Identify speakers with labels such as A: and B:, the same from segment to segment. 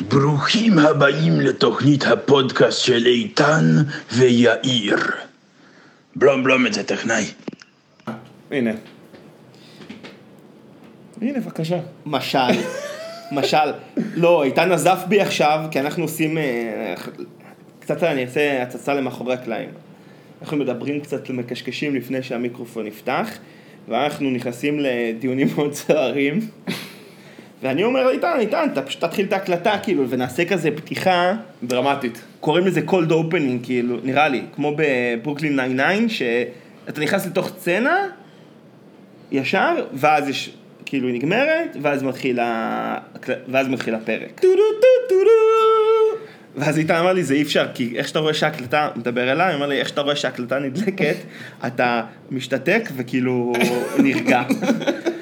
A: ברוכים הבאים לתוכנית הפודקאסט של איתן ויאיר. בלום בלום את זה טכנאי.
B: הנה. הנה, בבקשה.
C: משל, משל, לא, איתן נזף בי עכשיו, כי אנחנו עושים, אה, קצת אני אעשה הצצה למאחורי הקלעים. אנחנו מדברים קצת מקשקשים לפני שהמיקרופון נפתח, ואנחנו נכנסים לדיונים מאוד סוערים. ואני אומר לאיתן, איתן, אתה פשוט תתחיל את ההקלטה, כאילו, ונעשה כזה פתיחה,
B: דרמטית.
C: קוראים לזה cold opening, כאילו, נראה לי, כמו בברוקלין 99, שאתה נכנס לתוך סצנה, ישר, ואז יש, כאילו, היא נגמרת, ואז מתחיל, ה... ואז מתחיל הפרק. ואז איתן אמר לי, זה אי אפשר, כי איך שאתה רואה שההקלטה, מדבר אליי, אמר לי, איך שאתה רואה שההקלטה נדלקת, אתה משתתק וכאילו נרגע.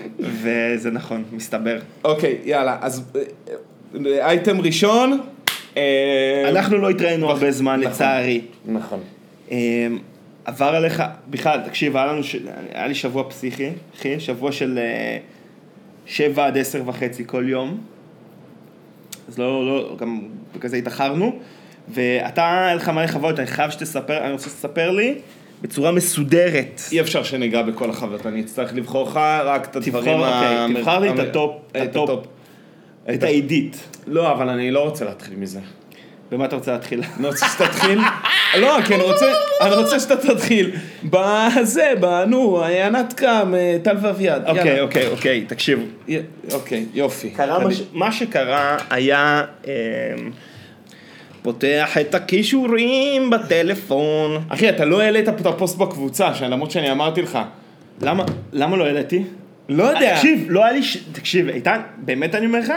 C: וזה נכון, מסתבר.
B: אוקיי, יאללה, אז אה, אייטם ראשון. אה,
C: אנחנו לא התראינו הרבה זמן,
B: נכון.
C: לצערי.
B: נכון.
C: אמ, עבר עליך, בכלל, תקשיב, היה לנו, היה לי שבוע פסיכי, אחי, שבוע של אה, שבע עד עשר וחצי כל יום. אז לא, לא, גם כזה התאחרנו. ואתה, היה לך מלא חוויות, אני חייב שתספר, אני רוצה שתספר לי בצורה מסודרת.
B: אי אפשר שניגע בכל החוויות, אני אצטרך לבחור לך רק את הדברים
C: תבחור, אוקיי, תבחר לי את
B: ה
C: top,
B: את
C: ה top, את העידית.
B: לא, אבל אני לא רוצה להתחיל מזה.
C: במה אתה רוצה להתחיל?
B: אני רוצה שתתחיל, לא, כי אני רוצה, אני רוצה שאתה תתחיל בזה, ב... נו, ענת קם, אה, טל ואביעד.
C: אוקיי. אוקיי, אוקיי, תקשיבו.
B: אוקיי, יופי.
C: מה שקרה היה, אמ, פותח את הכישורים בטלפון.
B: אחי, אתה לא העלית את הפוסט בקבוצה, למרות שאני אמרתי לך.
C: למה, למה לא העליתי?
B: לא יודע.
C: תקשיב, לא היה לי, ש... תקשיב, איתן, באמת אני אומר לך,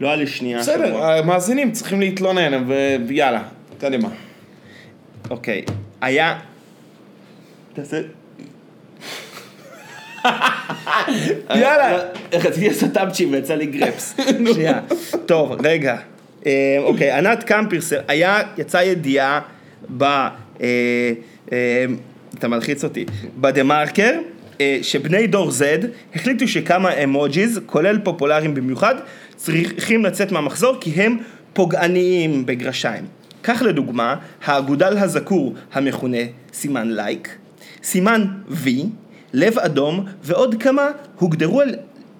C: לא היה לי שנייה.
B: בסדר. המאזינים צריכים להתלונן, ויאללה, קדימה.
C: אוקיי, היה... תעשה...
B: יאללה.
C: רציתי לעשות טאבצ'י ויצא לי גרפס. שנייה. טוב, רגע. אה, אוקיי, ענת קם פרסם, היה, יצאה ידיעה ב... אה, אה, אתה מלחיץ אותי. בדה מרקר, שבני דור Z החליטו שכמה אמוג'יז, כולל פופולריים במיוחד, צריכים לצאת מהמחזור כי הם פוגעניים בגרשיים. כך לדוגמה, האגודל הזקור המכונה סימן לייק, סימן V, לב אדום ועוד כמה הוגדרו על,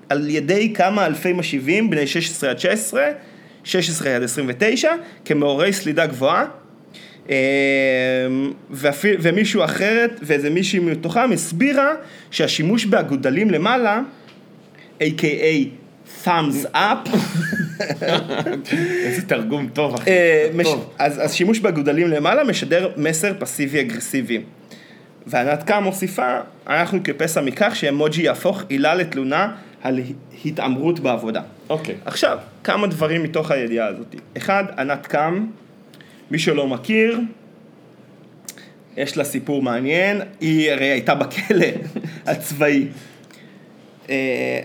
C: על ידי כמה אלפי משיבים בני 16 עד 19, 16 עד 29 כמעוררי סלידה גבוהה אה, ואפילו, ומישהו אחרת ואיזה מישהי מתוכם הסבירה שהשימוש באגודלים למעלה a.k.a. thumbs up
B: איזה תרגום טוב, אחי.
C: אה. אז, אז שימוש באגודלים למעלה משדר מסר פסיבי אגרסיבי. וענת קם מוסיפה, אנחנו כפסע מכך שאמוג'י יהפוך עילה לתלונה על התעמרות בעבודה.
B: אוקיי.
C: עכשיו, כמה דברים מתוך הידיעה הזאת. אחד, ענת קם, מי שלא מכיר, יש לה סיפור מעניין, היא הרי הייתה בכלא הצבאי. אה,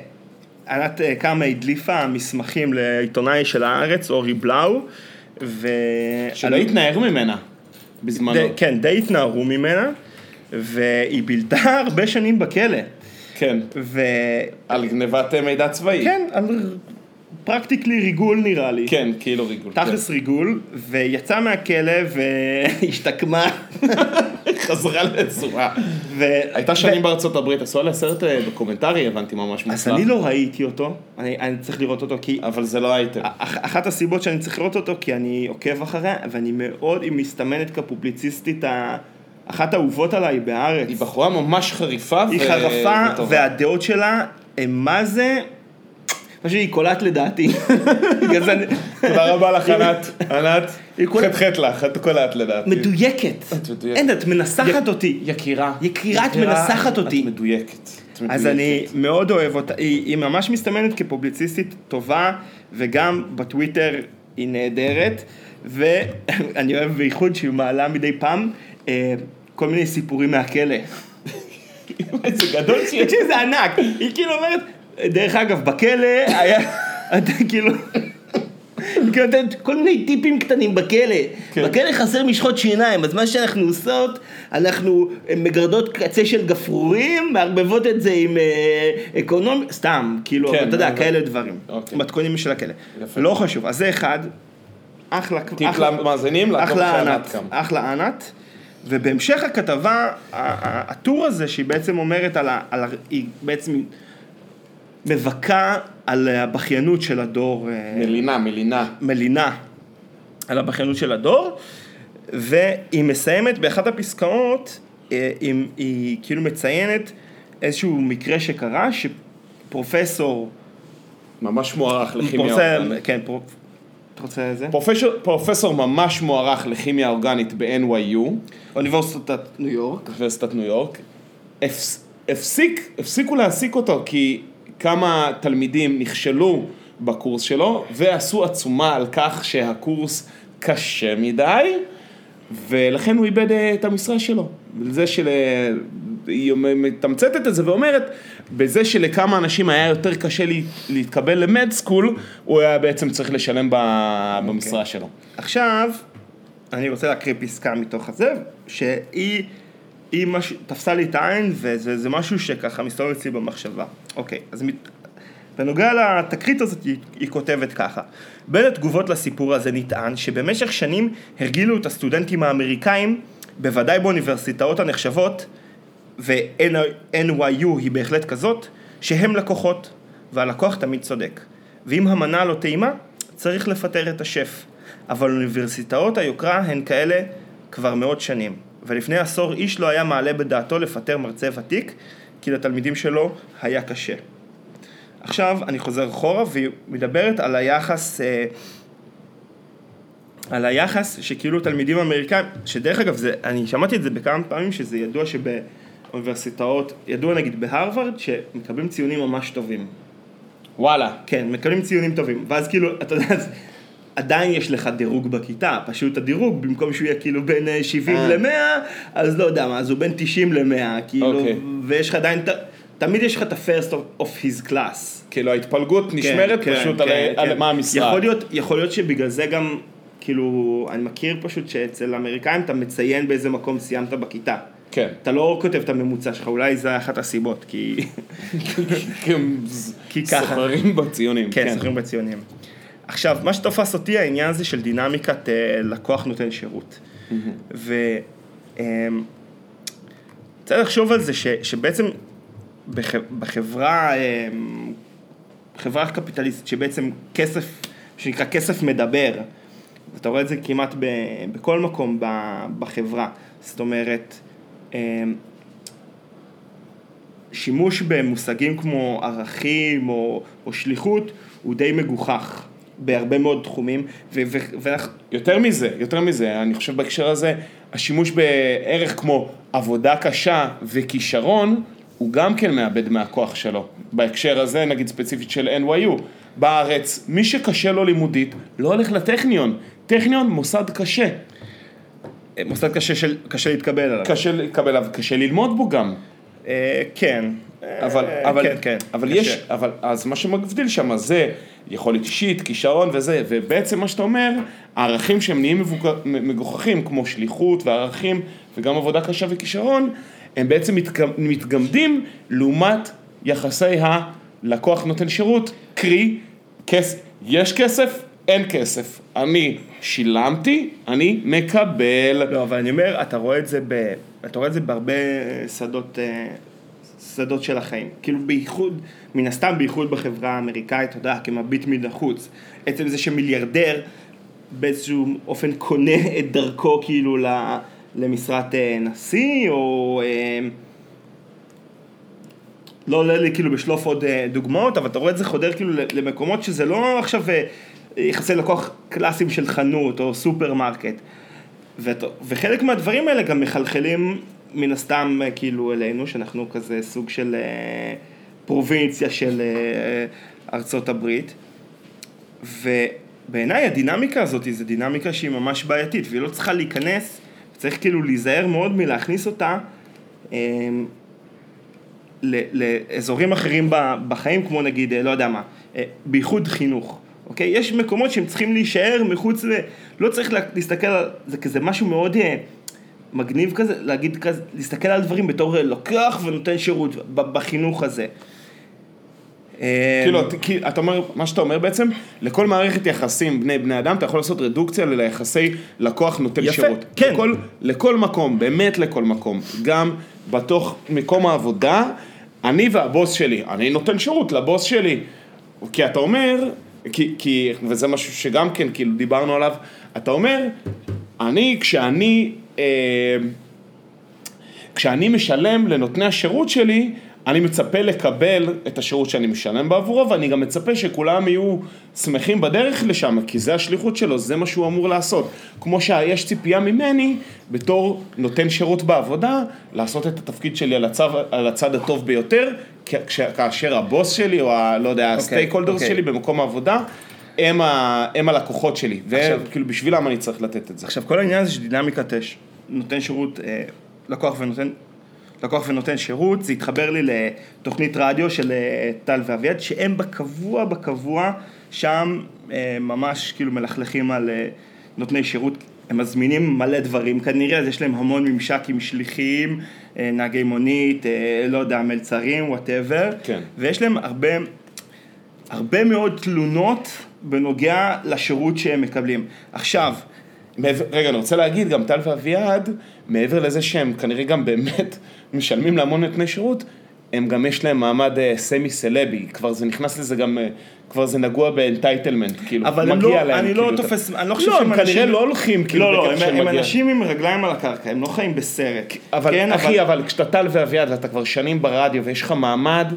C: ענת אה, קם הדליפה מסמכים לעיתונאי של הארץ, אורי בלאו, ו...
B: שלא התנער ממנה בזמנו.
C: די, כן, די התנערו ממנה, והיא בילתה הרבה שנים בכלא.
B: כן.
C: ו...
B: על גנבת מידע צבאי.
C: כן, על practically ריגול נראה לי.
B: כן, כאילו ריגול.
C: תכלס ריגול, ויצאה מהכלא והשתקמה.
B: חזרה לצורה.
C: ו...
B: הייתה שנים בארצות הברית, עשו עליה סרט אה, דוקומנטרי, הבנתי ממש מוצלח.
C: אז אני לא ראיתי אותו, אני, אני צריך לראות אותו כי...
B: אבל זה לא הייתם.
C: אח, אחת הסיבות שאני צריך לראות אותו, כי אני עוקב אחריה, ואני מאוד, היא מסתמנת כפובליציסטית, ה- אחת האהובות עליי בארץ.
B: היא בחורה ממש חריפה
C: היא
B: ו-
C: חרפה. והדעות שלה, הם מה זה... מה שהיא קולט לדעתי. זה
B: תודה רבה לך, ענת. ענת, חטחט לך, את קולעת לדעתי.
C: מדויקת. אין, את מנסחת אותי.
B: יקירה.
C: יקירה, את מנסחת אותי.
B: את מדויקת.
C: אז. אני מאוד אוהב אותה, היא, ממש מסתמנת כפובליציסטית טובה, וגם בטוויטר היא נהדרת, ואני אוהב בייחוד שהיא מעלה מדי פעם אה, כל מיני סיפורים מהכלא.
B: איזה גדול שיש.
C: תקשיב, זה ענק, היא כאילו אומרת, דרך אגב, בכלא היה, אתה כאילו... כאילו כל מיני טיפים קטנים בכלא.
B: כן.
C: בכלא חסר משחות שיניים, אז מה שאנחנו עושות, אנחנו מגרדות קצה של גפרורים, מערבבות את זה עם אה, אקונומי, סתם, כאילו,
B: כן,
C: אתה יודע,
B: אבל-
C: כאלה דברים.
B: אוקיי.
C: מתכונים של הכלא.
B: יפה.
C: לא חשוב, אז זה אחד. אחלה,
B: טיפ
C: אחלה,
B: למאזינים,
C: אחלה
B: ענת.
C: אחלה ענת. ובהמשך הכתבה, הטור הזה שהיא בעצם אומרת על ה... על ה היא בעצם מבכה על הבכיינות של הדור, אה,
B: מלינה, מלינה.
C: מלינה על הבכיינות של הדור, והיא מסיימת באחת הפסקאות, אה, היא, היא כאילו מציינת איזשהו מקרה שקרה, שפרופסור,
B: ממש מוערך לכימיה
C: פרופסור,
B: אורגנית.
C: כן, פרו, אתה רוצה זה?
B: פרופסור, פרופסור ממש מוערך לכימיה אורגנית ב-NYU,
C: אוניברסיטת ניו יורק.
B: אוניברסיטת ניו יורק, הפס, הפסיק, הפסיקו להעסיק אותו כי כמה תלמידים נכשלו בקורס שלו ועשו עצומה על כך שהקורס קשה מדי ולכן הוא איבד אה, את המשרה שלו. זה של... אה, היא מתמצתת את זה ואומרת, בזה שלכמה אנשים היה יותר קשה לה- להתקבל למד סקול, הוא היה בעצם צריך לשלם ב- במשרה שלו.
C: עכשיו, אני רוצה להקריא פסקה מתוך הזה, שהיא היא מש... תפסה לי את העין, וזה זה משהו שככה מסתובב אצלי במחשבה. אוקיי, אז. בנוגע לתקרית הזאת, היא, היא כותבת ככה: בין התגובות לסיפור הזה נטען שבמשך שנים הרגילו את הסטודנטים האמריקאים, בוודאי באוניברסיטאות הנחשבות, ו-NYU היא בהחלט כזאת, שהם לקוחות, והלקוח תמיד צודק. ואם המנה לא טעימה, צריך לפטר את השף. אבל אוניברסיטאות היוקרה הן כאלה כבר מאות שנים. ולפני עשור איש לא היה מעלה בדעתו לפטר מרצה ותיק, כי לתלמידים שלו היה קשה. עכשיו אני חוזר אחורה והיא מדברת על היחס, אה, על היחס שכאילו תלמידים אמריקאים, שדרך אגב, זה, אני שמעתי את זה בכמה פעמים, שזה ידוע שבאוניברסיטאות, ידוע נגיד בהרווארד, שמקבלים ציונים ממש טובים.
B: וואלה.
C: כן, מקבלים ציונים טובים, ואז כאילו, אתה יודע, עדיין יש לך דירוג בכיתה, פשוט הדירוג, במקום שהוא יהיה כאילו בין אה, 70
B: אה.
C: ל-100, אז לא יודע מה, אז הוא בין 90 ל-100, כאילו,
B: אוקיי.
C: ויש לך עדיין, ת- תמיד יש לך את ה-first of- his class.
B: כאילו ההתפלגות נשמרת
C: כן,
B: פשוט
C: כן,
B: על,
C: כן,
B: על
C: כן.
B: מה המשרה.
C: יכול להיות, יכול להיות שבגלל זה גם, כאילו, אני מכיר פשוט שאצל האמריקאים אתה מציין באיזה מקום סיימת בכיתה.
B: כן.
C: אתה לא כותב את הממוצע שלך, אולי זה אחת הסיבות, כי...
B: כי
C: ככה.
B: סוחרים בציונים.
C: כן, זוכרים בציונים. עכשיו, מה שתפס אותי העניין הזה של דינמיקת אה, לקוח נותן שירות. ו... אמ, צריך לחשוב על זה ש, שבעצם בח, בחברה, אמ, חברה קפיטליסטית, שבעצם כסף, שנקרא כסף מדבר, אתה רואה את זה כמעט ב, בכל מקום ב, בחברה. זאת אומרת, אמ, שימוש במושגים כמו ערכים או, או שליחות הוא די מגוחך בהרבה מאוד תחומים, ו- ו- ואנחנו...
B: יותר מזה, יותר מזה, אני חושב בהקשר הזה, השימוש בערך כמו עבודה קשה וכישרון, הוא גם כן מאבד מהכוח שלו. בהקשר הזה, נגיד ספציפית של NYU. בארץ, מי שקשה לו לימודית, לא הולך לטכניון. טכניון מוסד קשה.
C: מוסד קשה, של, קשה להתקבל עליו.
B: קשה לקבל עליו, קשה ללמוד בו גם.
C: אה, כן.
B: אבל,
C: אה,
B: אבל,
C: כן, כן.
B: אבל
C: קשה.
B: יש, אבל, אז מה שמבדיל שם זה יכולת אישית, כישרון וזה, ובעצם מה שאתה אומר, הערכים שהם נהיים מגוחכים, כמו שליחות וערכים, וגם עבודה קשה וכישרון, הם בעצם מתג- מתגמדים לעומת יחסי הלקוח נותן שירות, קרי, כס, יש כסף, אין כסף. אני שילמתי, אני מקבל.
C: לא, אבל אני אומר, אתה רואה את זה, ב, אתה רואה את זה בהרבה שדות, אה, שדות של החיים. כאילו בייחוד, מן הסתם בייחוד בחברה האמריקאית, אתה יודע, כמביט מן החוץ. עצם זה שמיליארדר באיזשהו אופן קונה את דרכו כאילו למשרת אה, נשיא, או... אה, לא עולה לי כאילו בשלוף עוד אה, דוגמאות, אבל אתה רואה את זה חודר כאילו למקומות שזה לא עכשיו יחסי לקוח קלאסיים של חנות או סופרמרקט. וחלק מהדברים האלה גם מחלחלים מן הסתם אה, כאילו אלינו, שאנחנו כזה סוג של אה, פרובינציה של אה, ארצות הברית. ובעיניי הדינמיקה הזאת היא דינמיקה שהיא ממש בעייתית, והיא לא צריכה להיכנס, צריך כאילו להיזהר מאוד מלהכניס אותה ל- לאזורים אחרים בחיים, כמו נגיד, לא יודע מה, בייחוד חינוך. אוקיי? יש מקומות שהם צריכים להישאר מחוץ ל... לא צריך לה- להסתכל על זה כזה משהו מאוד מגניב כזה, להגיד כזה, להסתכל על דברים בתור לוקח ונותן שירות בחינוך הזה.
B: כאילו, כי אתה אומר, מה שאתה אומר בעצם, לכל מערכת יחסים בני בני אדם, אתה יכול לעשות רדוקציה ליחסי לקוח נותן
C: יפה,
B: שירות.
C: כן.
B: לכל, לכל מקום, באמת לכל מקום. גם בתוך מקום העבודה, אני והבוס שלי, אני נותן שירות לבוס שלי. כי אתה אומר, כי, כי, וזה משהו שגם כן, כאילו, דיברנו עליו, אתה אומר, אני, כשאני... אה, כשאני משלם לנותני השירות שלי, אני מצפה לקבל את השירות שאני משלם בעבורו, ואני גם מצפה שכולם יהיו שמחים בדרך לשם, כי זה השליחות שלו, זה מה שהוא אמור לעשות. כמו שיש ציפייה ממני, בתור נותן שירות בעבודה, לעשות את התפקיד שלי על הצד, על הצד הטוב ביותר, כש- כאשר הבוס שלי, או ה... לא יודע, הסטייק הולדרס
C: אוקיי.
B: שלי במקום העבודה, הם, ה, הם הלקוחות שלי,
C: עכשיו-
B: וכאילו בשבילם אני צריך לתת את זה.
C: עכשיו, כל העניין הזה של דינמיקת אש, נותן שירות, אה, לקוח ונותן, לקוח ונותן שירות, זה התחבר לי לתוכנית רדיו של אה, טל ואביעד, שהם בקבוע, בקבוע, שם אה, ממש כאילו מלכלכים על נותני שירות, הם מזמינים מלא דברים כנראה, אז יש להם המון ממשק עם שליחים, נהגי מונית, לא יודע, מלצרים, whatever,
B: כן.
C: ויש להם הרבה... הרבה מאוד תלונות בנוגע לשירות שהם מקבלים. עכשיו,
B: מעבר, רגע, אני רוצה להגיד, גם טל ואביעד, מעבר לזה שהם כנראה גם באמת משלמים להמון נותני שירות, הם גם יש להם מעמד אה, semi celeb, כבר זה נכנס לזה גם, אה, כבר זה נגוע ב entitlement, כאילו,
C: אבל
B: מגיע
C: לא,
B: להם.
C: אני לא
B: כאילו,
C: תופס,
B: אתה-
C: אני לא חושב
B: לא,
C: שהם
B: הם כנראה לא הולכים כאילו
C: לא, לא, הם, הם
B: מגיע.
C: אנשים עם רגליים על הקרקע, הם לא חיים בסרט.
B: אבל
C: כן,
B: אחי, אבל כשאתה טל ואביעד ואתה כבר שנים ברדיו ויש לך מעמד,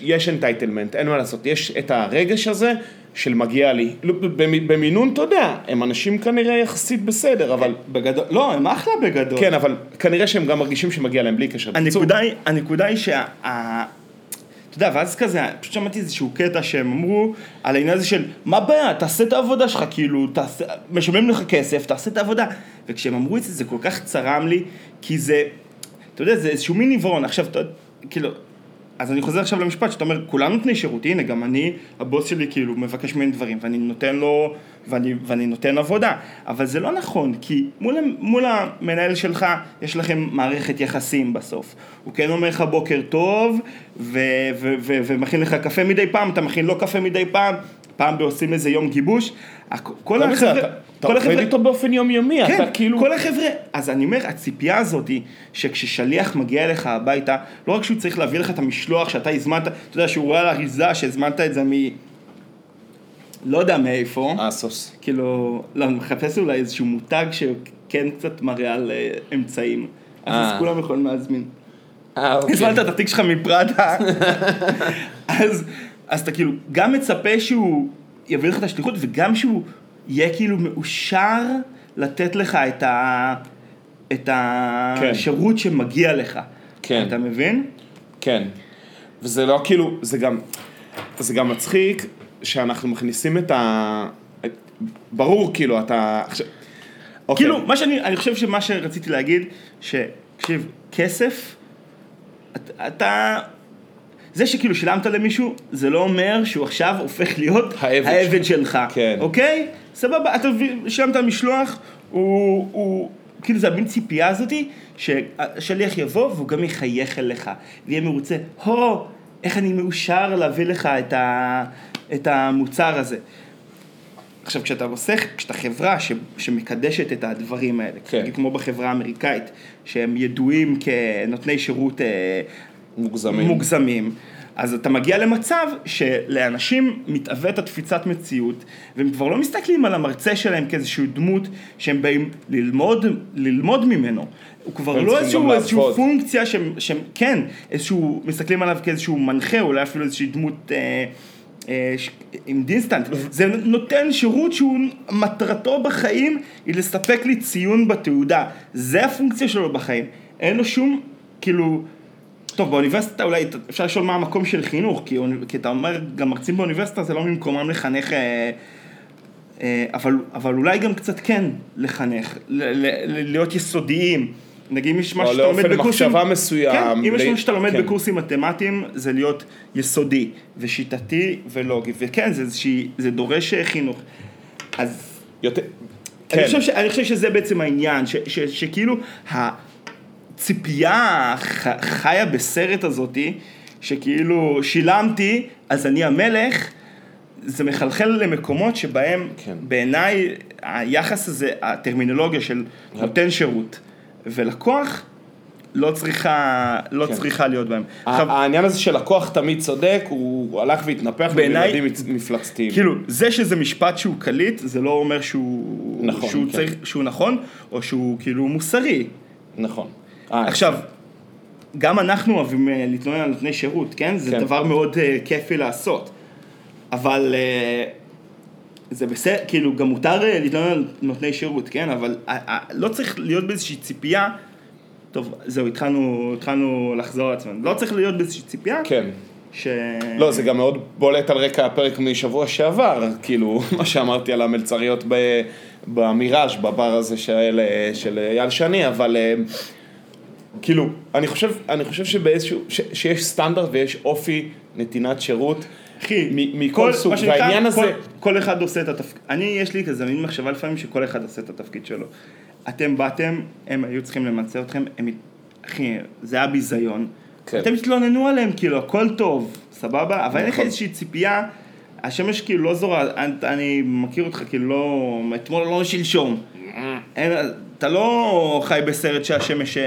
B: יש אנטייטלמנט, אין מה לעשות, יש את הרגש הזה של מגיע לי. לא, במ- במינון, אתה יודע, הם אנשים כנראה יחסית בסדר, אבל...
C: בגדול, לא, הם אחלה בגדול.
B: כן, אבל כנראה שהם גם מרגישים שמגיע להם בלי קשר.
C: הנקודה היא, הנקודה היא שה... אתה יודע, ואז כזה, פשוט שמעתי איזשהו קטע שהם אמרו על העניין הזה של מה הבעיה, תעשה את העבודה שלך, כאילו, תעשה, משלמים לך כסף, תעשה את העבודה. וכשהם אמרו את זה, זה כל כך צרם לי, כי זה, אתה יודע, זה איזשהו מין עיוורון. עכשיו, אתה, כאילו, אז אני חוזר עכשיו למשפט, שאתה אומר, כולם נותני שירות, הנה, גם אני, הבוס שלי כאילו מבקש ממני דברים, ואני נותן לו, ואני, ואני נותן עבודה. אבל זה לא נכון, כי מול, מול המנהל שלך, יש לכם מערכת יחסים בסוף. הוא כן אומר לך בוקר טוב, ו, ו, ו, ומכין לך קפה מדי פעם, אתה מכין לו קפה מדי פעם, פעם עושים איזה יום גיבוש. כל
B: לא
C: החבר'ה, כל
B: עובד
C: החבר'ה,
B: איתו באופן יומיומי,
C: כן,
B: אתה כאילו...
C: כל החבר'ה, אז אני אומר, הציפייה הזאת היא שכששליח מגיע אליך הביתה, לא רק שהוא צריך להביא לך את המשלוח שאתה הזמנת, אתה יודע, שהוא רואה על האריזה שהזמנת את זה מ... לא יודע מאיפה,
B: אסוס.
C: כאילו, לא, אני מחפש אולי איזשהו מותג שכן קצת מראה על אה, אמצעים. אז
B: אה.
C: אז כולם יכולים להזמין.
B: אה, אוקיי.
C: הזמנת את התיק שלך מפראדה, אז, אז אתה כאילו גם מצפה שהוא יביא לך את השליחות וגם שהוא יהיה כאילו מאושר לתת לך את, ה, את השירות שמגיע לך.
B: כן.
C: אתה מבין?
B: כן. וזה לא כאילו, זה גם, זה גם מצחיק שאנחנו מכניסים את ה... את- ברור, כאילו, אתה... עכשיו... אוקיי.
C: כאילו, מה שאני, אני חושב שמה שרציתי להגיד, שתקשיב, כסף, אתה, אתה, זה שכאילו שילמת למישהו, זה לא אומר שהוא עכשיו הופך להיות
B: העבד
C: העבד שלך,
B: כן.
C: אוקיי? סבבה, אתה שילמת משלוח, הוא, הוא, כאילו זה המין ציפייה הזאתי, שהשליח יבוא והוא גם יחייך אליך, ויהיה מרוצה, הו, איך אני מאושר להביא לך את, ה, את המוצר הזה. עכשיו, כשאתה עושה, כשאתה חברה ש, שמקדשת את הדברים האלה,
B: כן.
C: כמו בחברה האמריקאית, שהם ידועים כנותני שירות אה,
B: מוגזמים.
C: מוגזמים, אז אתה מגיע למצב שלאנשים מתעוות התפיסת מציאות, והם כבר לא מסתכלים על המרצה שלהם כאיזושהי דמות שהם באים ללמוד, ללמוד ממנו. הוא כבר לא איזשהו, איזשהו. פונקציה שהם, שהם, כן, איזשהו, מסתכלים עליו כאיזשהו מנחה, אולי אפילו איזושהי דמות אה, אה, ש- עם דיסטנט. זה נותן שירות שהוא, מטרתו בחיים היא לספק לי ציון בתעודה. זה הפונקציה שלו בחיים. אין לו שום, כאילו... טוב, באוניברסיטה אולי אפשר לשאול מה המקום של חינוך, כי, כי אתה אומר, גם מרצים באוניברסיטה זה לא ממקומם לחנך, אה, אה, אבל, אבל אולי גם קצת כן לחנך, ל, ל, ל, להיות יסודיים. נגיד אם יש
B: או
C: משהו שאתה לומד
B: לאופן
C: בקורסים...
B: מחשבה מסוים,
C: כן, אם יש משהו שאתה לומד
B: כן.
C: בקורסים מתמטיים, זה להיות יסודי, ושיטתי ולוגי, וכן, זה, איזושהי- זה דורש אה, חינוך. אז
B: יותר...
C: אני,
B: כן.
C: חושב ש, אני חושב שזה בעצם העניין, ש, ש, שכאילו הציפייה ח, חיה בסרט הזאתי, שכאילו שילמתי, אז אני המלך, זה מחלחל למקומות שבהם
B: כן.
C: בעיניי היחס הזה, הטרמינולוגיה של נותן שירות ולקוח, לא צריכה, לא
B: כן.
C: צריכה להיות בהם. עכשיו,
B: העניין הזה של לקוח תמיד צודק, הוא הלך והתנפח מצ- מפלצתיים.
C: כאילו, זה שזה משפט שהוא קליט, זה לא אומר שהוא,
B: נכון,
C: שהוא,
B: כן.
C: צריך, שהוא נכון, או שהוא כאילו מוסרי.
B: נכון. אה,
C: עכשיו, גם אנחנו אוהבים אה, להתלונן על נותני שירות, כן? זה
B: כן.
C: דבר מאוד אה, כיפי לעשות. אבל זה בסדר, כאילו, גם מותר להתלונן על נותני שירות, כן? אבל לא צריך להיות באיזושהי ציפייה, טוב, זהו, התחלנו, התחלנו לחזור על עצמנו. לא צריך להיות באיזושהי ציפייה,
B: כן.
C: ש...
B: לא, זה גם מאוד בולט על רקע הפרק משבוע שעבר, כאילו, מה שאמרתי על המלצריות ב- במיראז' בבר הזה של, של אייל שני, אבל כאילו, אני חושב, אני חושב שבאיזשהו, ש, שיש סטנדרט ויש אופי נתינת שירות
C: אחי,
B: מ- מכל סוג, והעניין הזה,
C: כל, כל אחד עושה את התפקיד, אני, יש לי כזה מין מחשבה לפעמים שכל אחד עושה את התפקיד שלו. אתם באתם, הם היו צריכים למצא אתכם, הם, אחי, זה היה ביזיון.
B: כן.
C: אתם תתלוננו עליהם, כאילו, הכל טוב, סבבה? אבל אין לך
B: נכון.
C: איזושהי ציפייה, השמש כאילו לא זורה, אני, אני מכיר אותך כאילו לא, אתמול לא שלשום. אין, אתה לא חי בסרט שהשמש, אה,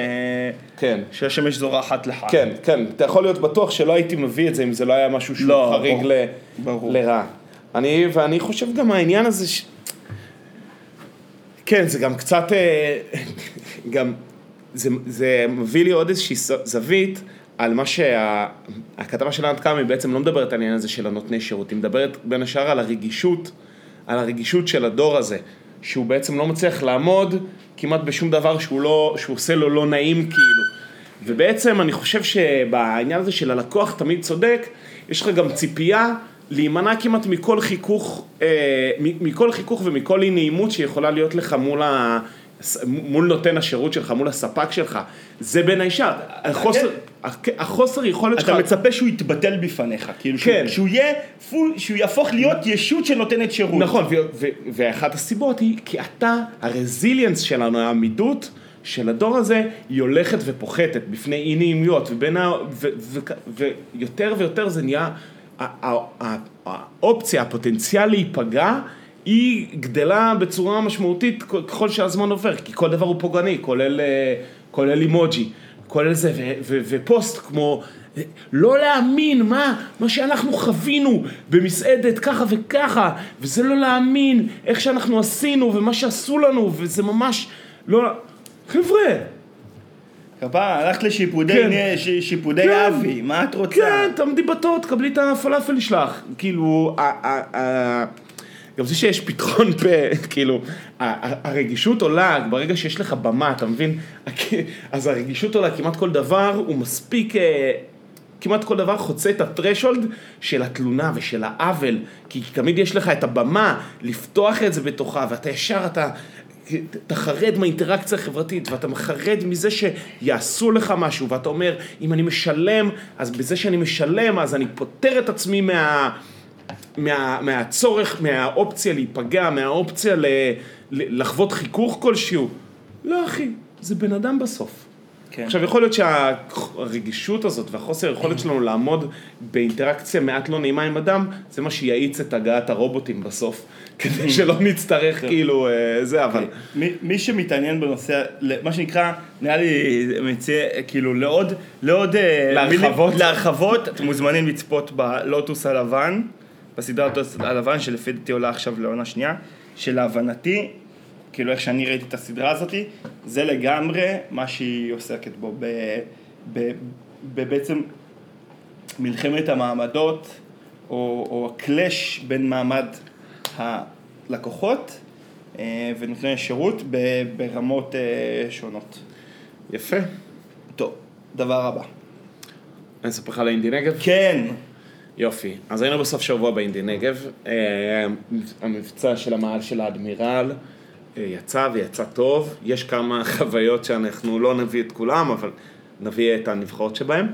B: כן.
C: שהשמש זורחת לך.
B: כן, כן, אתה יכול להיות בטוח שלא הייתי מביא את זה אם זה לא היה משהו שהוא
C: לא,
B: חריג
C: ברור.
B: ל,
C: ברור.
B: לרעה. אני, ואני חושב גם העניין הזה, ש... כן, זה גם קצת, אה, גם, זה, זה מביא לי עוד איזושהי זווית על מה שהכתבה של ענת קאמי בעצם לא מדברת על העניין הזה של הנותני שירות, היא מדברת בין השאר על הרגישות, על הרגישות של הדור הזה, שהוא בעצם לא מצליח לעמוד כמעט בשום דבר שהוא, לא, שהוא עושה לו לא נעים כאילו. ובעצם אני חושב שבעניין הזה של הלקוח תמיד צודק, יש לך גם ציפייה להימנע כמעט מכל חיכוך, אה, מכל חיכוך ומכל אי נעימות שיכולה להיות לך מול, ה, מול נותן השירות שלך, מול הספק שלך. זה בין האישה. החוסר, החוסר יכולת שלך...
C: אתה מצפה שהוא יתבטל בפניך, כאילו
B: כן.
C: שהוא יהיה, פול, שהוא יהפוך להיות ישות שנותנת שירות.
B: נכון, ואחת הסיבות היא כי אתה, הרזיליאנס שלנו, העמידות של הדור הזה, היא הולכת ופוחתת בפני אי ו- ויותר ויותר זה נהיה, האופציה, הפוטנציאל להיפגע, היא גדלה בצורה משמעותית ככל שהזמן עובר, כי כל דבר הוא פוגעני, כולל, אה, כולל אימוג'י, כולל זה, ו- ו- ופוסט כמו... לא להאמין, מה, מה שאנחנו חווינו במסעדת ככה וככה, וזה לא להאמין איך שאנחנו עשינו ומה שעשו לנו, וזה ממש לא... חבר'ה,
C: כפרה, הלכת לשיפודי
B: כן.
C: ש- שיפודי
B: כן.
C: אבי, מה את רוצה?
B: כן, תעמדי בתור, תקבלי את הפלאפל שלך. כאילו, ה- ה- ה- גם זה שיש פתחון פה, כאילו, הרגישות עולה ברגע שיש לך במה, אתה מבין? אז הרגישות עולה, כמעט כל דבר הוא מספיק, אה, כמעט כל דבר חוצה את הטרשולד של התלונה ושל העוול, כי תמיד יש לך את הבמה לפתוח את זה בתוכה, ואתה ישר, אתה... אתה חרד מהאינטראקציה החברתית, ואתה חרד מזה שיעשו לך משהו, ואתה אומר, אם אני משלם, אז בזה שאני משלם, אז אני פוטר את עצמי מה... מה, מהצורך, מהאופציה להיפגע, מהאופציה ל, ל, לחוות חיכוך כלשהו. לא אחי, זה בן אדם בסוף.
C: כן.
B: עכשיו יכול להיות שהרגישות הזאת והחוסר היכולת שלנו לעמוד באינטראקציה מעט לא נעימה עם אדם, זה מה שיאיץ את הגעת הרובוטים בסוף, כדי שלא נצטרך כאילו אה, זה, אבל...
C: מי, מי שמתעניין בנושא, מה שנקרא, נראה לי מציע, כאילו לעוד, לעוד... אה,
B: להרחבות.
C: להרחבות, אתם מוזמנים לצפות בלוטוס הלבן, בסדרה הלבן, שלפי דעתי עולה עכשיו לעונה שנייה, שלהבנתי, כאילו איך שאני ראיתי את הסדרה הזאתי, זה לגמרי מה שהיא עוסקת בו, ב, ב, ב, בעצם מלחמת המעמדות, או, או הקלאש בין מעמד הלקוחות אה, ונותני השירות ב- ברמות אה, שונות.
B: יפה.
C: טוב, דבר הבא.
B: אני אספר לך על האינדי נגב?
C: כן,
B: יופי. אז היינו בסוף שבוע באינדי נגב. אה, המבצע של המעל של האדמירל אה, יצא ויצא טוב. יש כמה חוויות שאנחנו לא נביא את כולם, אבל נביא את הנבחרות שבהם.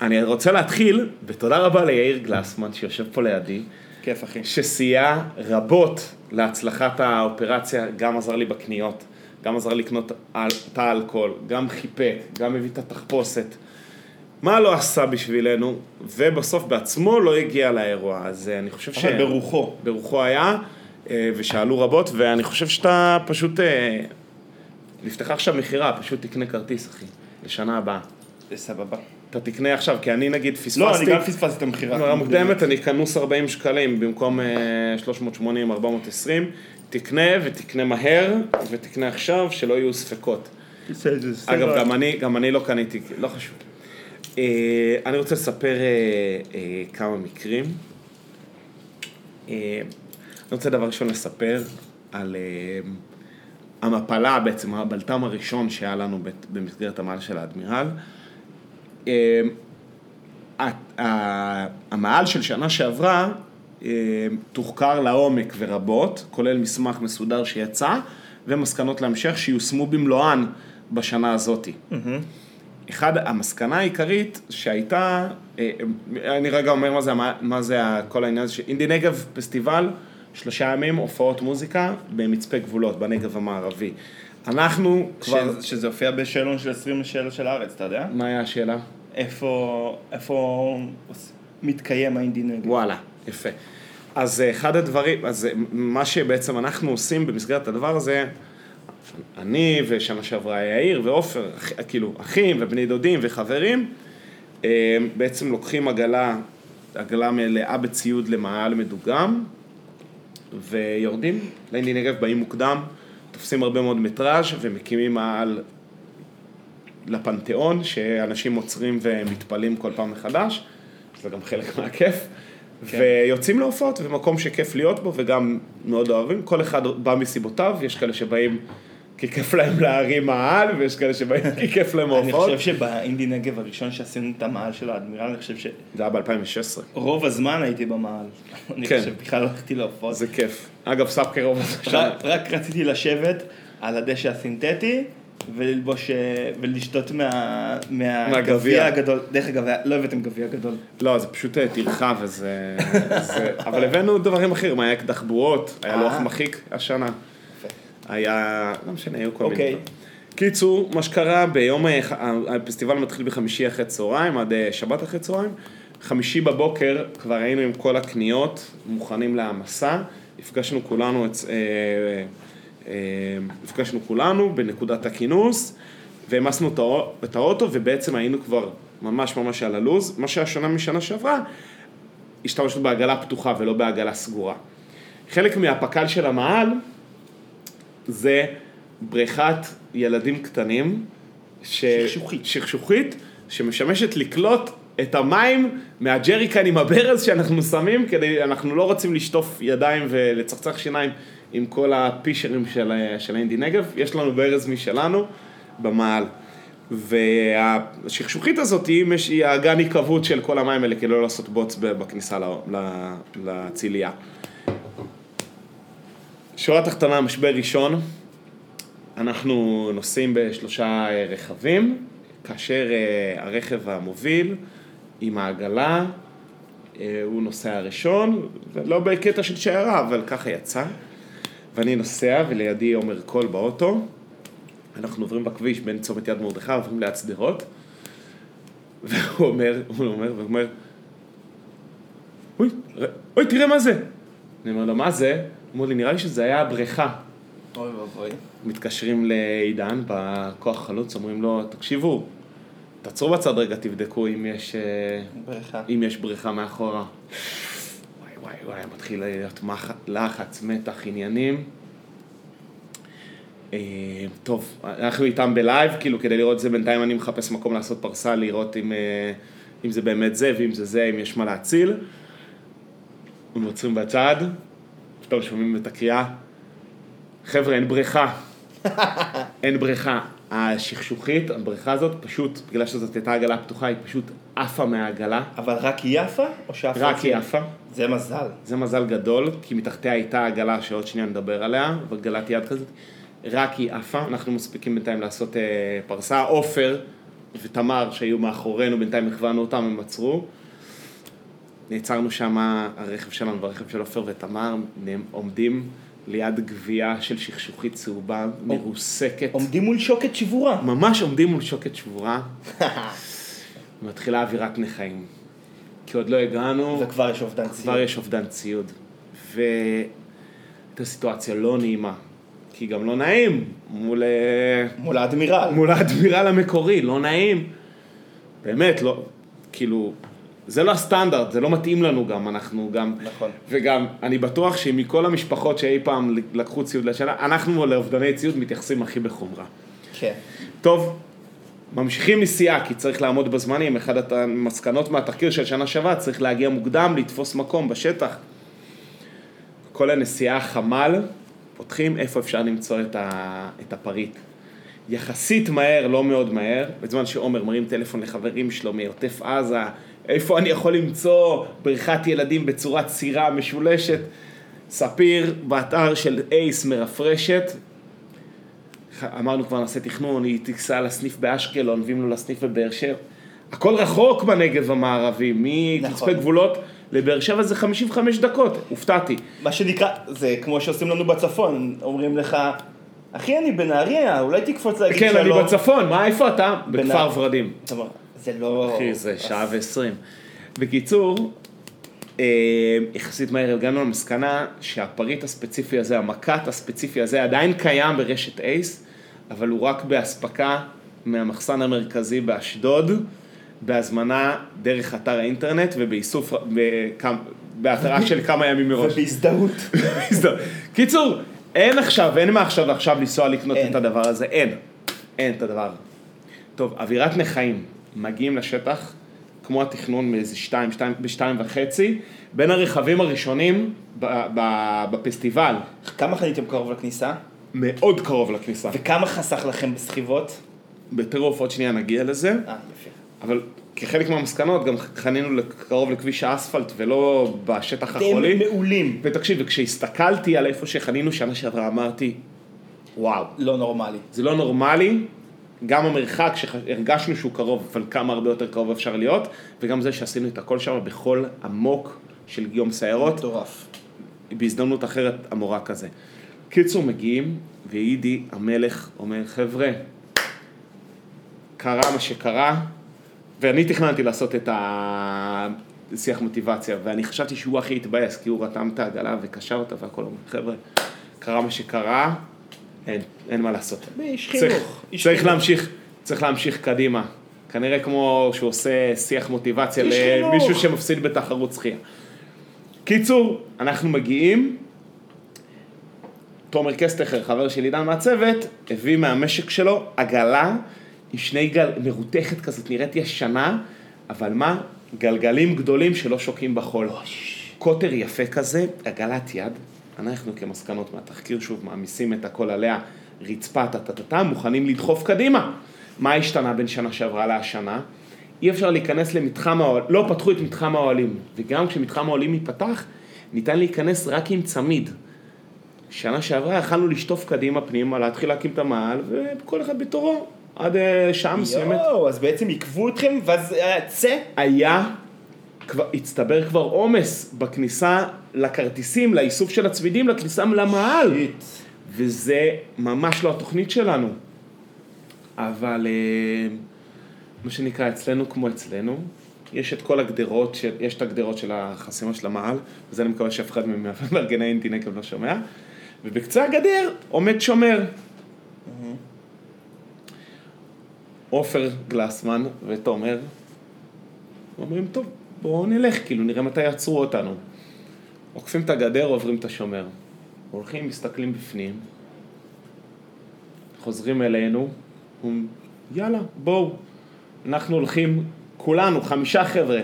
B: אני רוצה להתחיל בתודה רבה ליאיר גלסמן שיושב פה לידי,
C: כיף אחי.
B: שסייע רבות להצלחת האופרציה, גם עזר לי בקניות, גם עזר לקנות אל- את האלכוהול, גם חיפה, גם הביא את התחפושת. מה לא עשה בשבילנו, ובסוף בעצמו לא הגיע לאירוע, אז אה, אני חושב ש...
C: אבל ברוחו.
B: ברוחו היה, אה, ושאלו רבות, ואני חושב שאתה פשוט... אה, נפתחה עכשיו מכירה, פשוט תקנה כרטיס, אחי, לשנה הבאה.
C: סבבה.
B: אתה תקנה עכשיו, כי אני נגיד פספסתי...
C: לא, אני גם פספסתי את המכירה.
B: לא, מוקדמת, אני קנוס 40 שקלים במקום אה, 380, 420. תקנה ותקנה מהר, ותקנה עכשיו, שלא יהיו ספקות. אגב, גם אני, גם אני לא קניתי, לא חשוב. אה, אני רוצה לספר אה, אה, כמה מקרים. אה, אני רוצה דבר ראשון לספר על אה, המפלה, בעצם הבלת"ם הראשון שהיה לנו במסגרת המעל של האדמירל. אה, המעל של שנה שעברה אה, תוחקר לעומק ורבות, כולל מסמך מסודר שיצא, ומסקנות להמשך שיושמו במלואן בשנה הזאתי. אחד, המסקנה העיקרית שהייתה, אה, אני רגע אומר מה זה, המ- מה זה כל העניין הזה, שאינדי נגב פסטיבל, שלושה ימים הופעות מוזיקה במצפה גבולות, בנגב המערבי. אנחנו כבר,
C: שזה- הופיע בשאלון של 20 שאלות של הארץ, אתה יודע?
B: מה היה השאלה?
C: איפה, איפה מתקיים האינדי נגב?
B: וואלה, יפה. אז אה, אחד הדברים, אז אה, מה שבעצם אנחנו עושים במסגרת הדבר הזה, אני ושנה שעברה יאיר ועופר, כאילו אחים ובני דודים וחברים, אה, בעצם לוקחים עגלה, עגלה מלאה בציוד למעל מדוגם, ויורדים לאינדי נגב, באים מוקדם, תופסים הרבה מאוד מטראז' ומקימים מעל לפנתיאון, שאנשים עוצרים ומתפלאים כל פעם מחדש, זה גם חלק מהכיף,
C: כן.
B: ויוצאים להופעות, ומקום שכיף להיות בו וגם מאוד אוהבים, כל אחד בא מסיבותיו, יש כאלה שבאים כי כיף להם להרים מעל, ויש כאלה שבאים כי כיף להם
C: אני
B: ההופעות.
C: חושב שבאינדי נגב הראשון שעשינו את המעל של האדמירל, אני חושב
B: זה היה ב-2016,
C: שרוב הזמן הייתי במעל. אני
B: כן.
C: חושב בכלל לא הלכתי להופעות.
B: זה כיף. אגב, סאבקר רוב השנה.
C: רק- רציתי לשבת על הדשא הסינתטי וללבוש, אה, ולשתות מה-
B: מהגביע.
C: הגדול. דרך אגב, לא הבאתם גביע גדול.
B: לא, זה פשוט אה, טרחה וזה... זה- אבל הבאנו דברים אחרים, היה אקדח בועות, היה לוח
C: אה.
B: מחיק השנה. היה... לא משנה, היו כל מיני
C: אוקיי.
B: דברים. קיצור, מה שקרה ביום, ה- הפסטיבל מתחיל בחמישי אחרי צהריים עד אה, שבת אחרי צהריים. חמישי בבוקר כבר היינו עם כל הקניות, מוכנים להעמסה. הפגשנו כולנו, את, אה, אה, הפגשנו כולנו בנקודת הכינוס, והעמסנו את האוטו, ובעצם היינו כבר ממש ממש על הלוז. מה שהיה שונה משנה שעברה, השתמשנו בעגלה פתוחה ולא בעגלה סגורה. חלק מהפק"ל של המעל זה בריכת ילדים קטנים. ש...
C: שכשוכית.
B: שכשוכית, שמשמשת לקלוט את המים מהג'ריקן עם הברז שאנחנו שמים, כדי, אנחנו לא רוצים לשטוף ידיים ולצחצח שיניים עם כל הפישרים של, של האינדי נגב, יש לנו ברז משלנו במעל. והשכשוכית הזאת היא, היא האגן היקוות של כל המים האלה, כדי לא לעשות בוץ בכניסה לצילייה. שורה תחתונה, משבר ראשון, אנחנו נוסעים בשלושה אה, רכבים, כאשר אה, הרכב המוביל עם העגלה, אה, הוא נוסע הראשון, ולא בקטע של שיירה, אבל ככה יצא. ואני נוסע, ולידי עומר קול באוטו. אנחנו עוברים בכביש בין צומת יד מרדכי, עוברים ליד שדרות. והוא אומר, הוא אומר, והוא אומר, אוי, אוי, תראה מה זה. אני אומר לו, מה זה? אומר לי, נראה לי שזה היה הבריכה.
C: אוי ואבוי.
B: מתקשרים לעידן בכוח חלוץ, אומרים לו, תקשיבו, תעצרו בצד רגע, תבדקו אם יש, אה,
C: בריכה.
B: אם יש בריכה מאחורה. וואי וואי וואי, מתחיל להיות מח... לחץ, מתח, עניינים. אה, טוב, אנחנו איתם בלייב, כאילו כדי לראות את זה, בינתיים אני מחפש מקום לעשות פרסה, לראות אם, אה, אם זה באמת זה, ואם זה זה, אם יש מה להציל. הם עוצרים בצד, פתאום שומעים את הקריאה, חבר'ה, אין בריכה. אין בריכה. השכשוכית, הבריכה הזאת, פשוט, בגלל שזאת הייתה עגלה פתוחה, היא פשוט עפה מהעגלה.
C: אבל רק היא יפה? או שעפה?
B: רק היא עפה.
C: זה מזל.
B: זה מזל גדול, כי מתחתיה הייתה עגלה שעוד שנייה נדבר עליה, ועגלת יד כזאת. רק היא עפה, אנחנו מספיקים בינתיים לעשות אה, פרסה. עופר ותמר שהיו מאחורינו, בינתיים הכוונו אותם, הם עצרו. נעצרנו שם, הרכב שלנו והרכב של עופר ותמר עומדים ליד גבייה של שכשוכית צהובה, מרוסקת.
C: עומדים מול שוקת שבורה.
B: ממש עומדים מול שוקת שבורה. מתחילה אווירת נכאים. כי עוד לא הגענו,
C: וכבר יש אובדן ציוד.
B: כבר יש אובדן ציוד. והייתה סיטואציה לא נעימה. כי גם לא נעים מול, אה,
C: מול האדמירל.
B: מול האדמירל המקורי, לא נעים. באמת, לא, כאילו, זה לא הסטנדרט, זה לא מתאים לנו גם, אנחנו גם...
C: נכון.
B: וגם, אני בטוח שמכל המשפחות שאי פעם לקחו ציוד לשנה, אנחנו לאובדני ציוד מתייחסים הכי בחומרה.
C: כן.
B: טוב, ממשיכים נסיעה, כי צריך לעמוד בזמנים, אחת המסקנות מהתחקיר של שנה שעברה, צריך להגיע מוקדם, לתפוס מקום בשטח. כל הנסיעה חמ"ל, פותחים איפה אפשר למצוא את, ה, את הפריט. יחסית מהר, לא מאוד מהר, בזמן שעומר מרים טלפון לחברים שלו מעוטף עזה, איפה אני יכול למצוא בריכת ילדים בצורת סירה משולשת. ספיר באתר של אייס מרפרשת, אמרנו כבר נעשה תכנון, היא תיסע לסניף באשקלון, מביאים לו לסניף בבאר שבע. הכל רחוק בנגב המערבי, מקצפי
C: נכון.
B: גבולות לבאר שבע זה 55 דקות, הופתעתי.
C: מה שנקרא, זה כמו שעושים לנו בצפון, אומרים לך, אחי אני בנהריה, אולי תקפוץ להגיד
B: כן,
C: שלום.
B: אני בצפון, מה, איפה אתה? בכפר
C: בנהר-
B: ורדים.
C: זה לא...
B: אחי, זה שעה ועשרים. בקיצור, אה, יחסית מהר הגענו למסקנה שהפריט הספציפי הזה, המקט הספציפי הזה, עדיין קיים ברשת אייס, אבל הוא רק באספקה מהמחסן המרכזי באשדוד, בהזמנה דרך אתר האינטרנט ובאיסוף, בהתראה של כמה ימים מראש.
C: ובהזדהות.
B: קיצור, אין עכשיו, אין מעכשיו לעכשיו לנסוע לקנות
C: אין.
B: את הדבר הזה, אין. אין את הדבר. טוב, אווירת נכאים, מגיעים לשטח, כמו התכנון מאיזה שתיים, שתיים, בשתיים וחצי, בין הרכבים הראשונים בפסטיבל,
C: כמה חניתם קרוב לכניסה?
B: מאוד קרוב לכניסה.
C: וכמה חסך לכם בסחיבות?
B: בטירוף, עוד שנייה נגיע לזה,
C: אה, יפה.
B: אבל כחלק מהמסקנות גם חנינו קרוב לכביש האספלט ולא בשטח החולי.
C: אתם מעולים.
B: ותקשיב, וכשהסתכלתי על איפה שחנינו שנה שעברה, אמרתי, וואו,
C: לא נורמלי.
B: זה לא נורמלי, גם המרחק שהרגשנו שהוא קרוב, אבל כמה הרבה יותר קרוב אפשר להיות, וגם זה שעשינו את הכל שם בחול עמוק של יום סיירות,
C: מטורף.
B: בהזדמנות אחרת המורה כזה. קיצור, מגיעים, ואידי המלך אומר, חבר'ה, קרה מה שקרה, ואני תכננתי לעשות את השיח מוטיבציה, ואני חשבתי שהוא הכי התבאס, כי הוא רתם את העגלה וקשר אותה והכל, אומר, חבר'ה, קרה מה שקרה, אין, אין מה לעשות.
C: איש
B: צריך,
C: חינוך. איש
B: צריך
C: חינוך.
B: להמשיך, צריך להמשיך קדימה. כנראה כמו שהוא עושה שיח מוטיבציה. למישהו שמפסיד בתחרות שחייה. קיצור, אנחנו מגיעים, תומר קסטכר, חבר של עידן מהצוות, הביא מהמשק שלו עגלה עם שני גל, מרותכת כזאת, נראית ישנה, אבל מה? גלגלים גדולים שלא שוקעים בחול. קוטר יפה כזה, עגלת יד, אנחנו כמסקנות מהתחקיר שוב מעמיסים את הכל עליה, רצפה, טה-טה-טה, מוכנים לדחוף קדימה. מה השתנה בין שנה שעברה להשנה? אי אפשר להיכנס למתחם האוהלים, לא פתחו את מתחם האוהלים, וגם כשמתחם האוהלים ייפתח, ניתן להיכנס רק עם צמיד. שנה שעברה יכלנו לשטוף קדימה פנימה, להתחיל להקים את המעל, וכל אחד בתורו, עד אה, שעה מסוימת.
C: יואו, אז בעצם עיכבו אתכם, ואז אה, צא.
B: היה, כבר, הצטבר כבר עומס בכניסה לכרטיסים, לאיסוף של הצמידים, לכניסה למעל.
C: שיט.
B: וזה ממש לא התוכנית שלנו. אבל אה, מה שנקרא אצלנו כמו אצלנו, יש את כל הגדרות, יש את הגדרות של החסימה של המעל, וזה אני מקווה שאף אחד ממארגני אינטי נקב לא שומע, ובקצה הגדר עומד שומר. עופר גלסמן ותומר אומרים, טוב, בואו נלך, כאילו נראה מתי יעצרו אותנו. עוקפים את הגדר, עוברים את השומר. הולכים, מסתכלים בפנים, חוזרים אלינו, יאללה, בואו. אנחנו הולכים, כולנו, חמישה חבר'ה,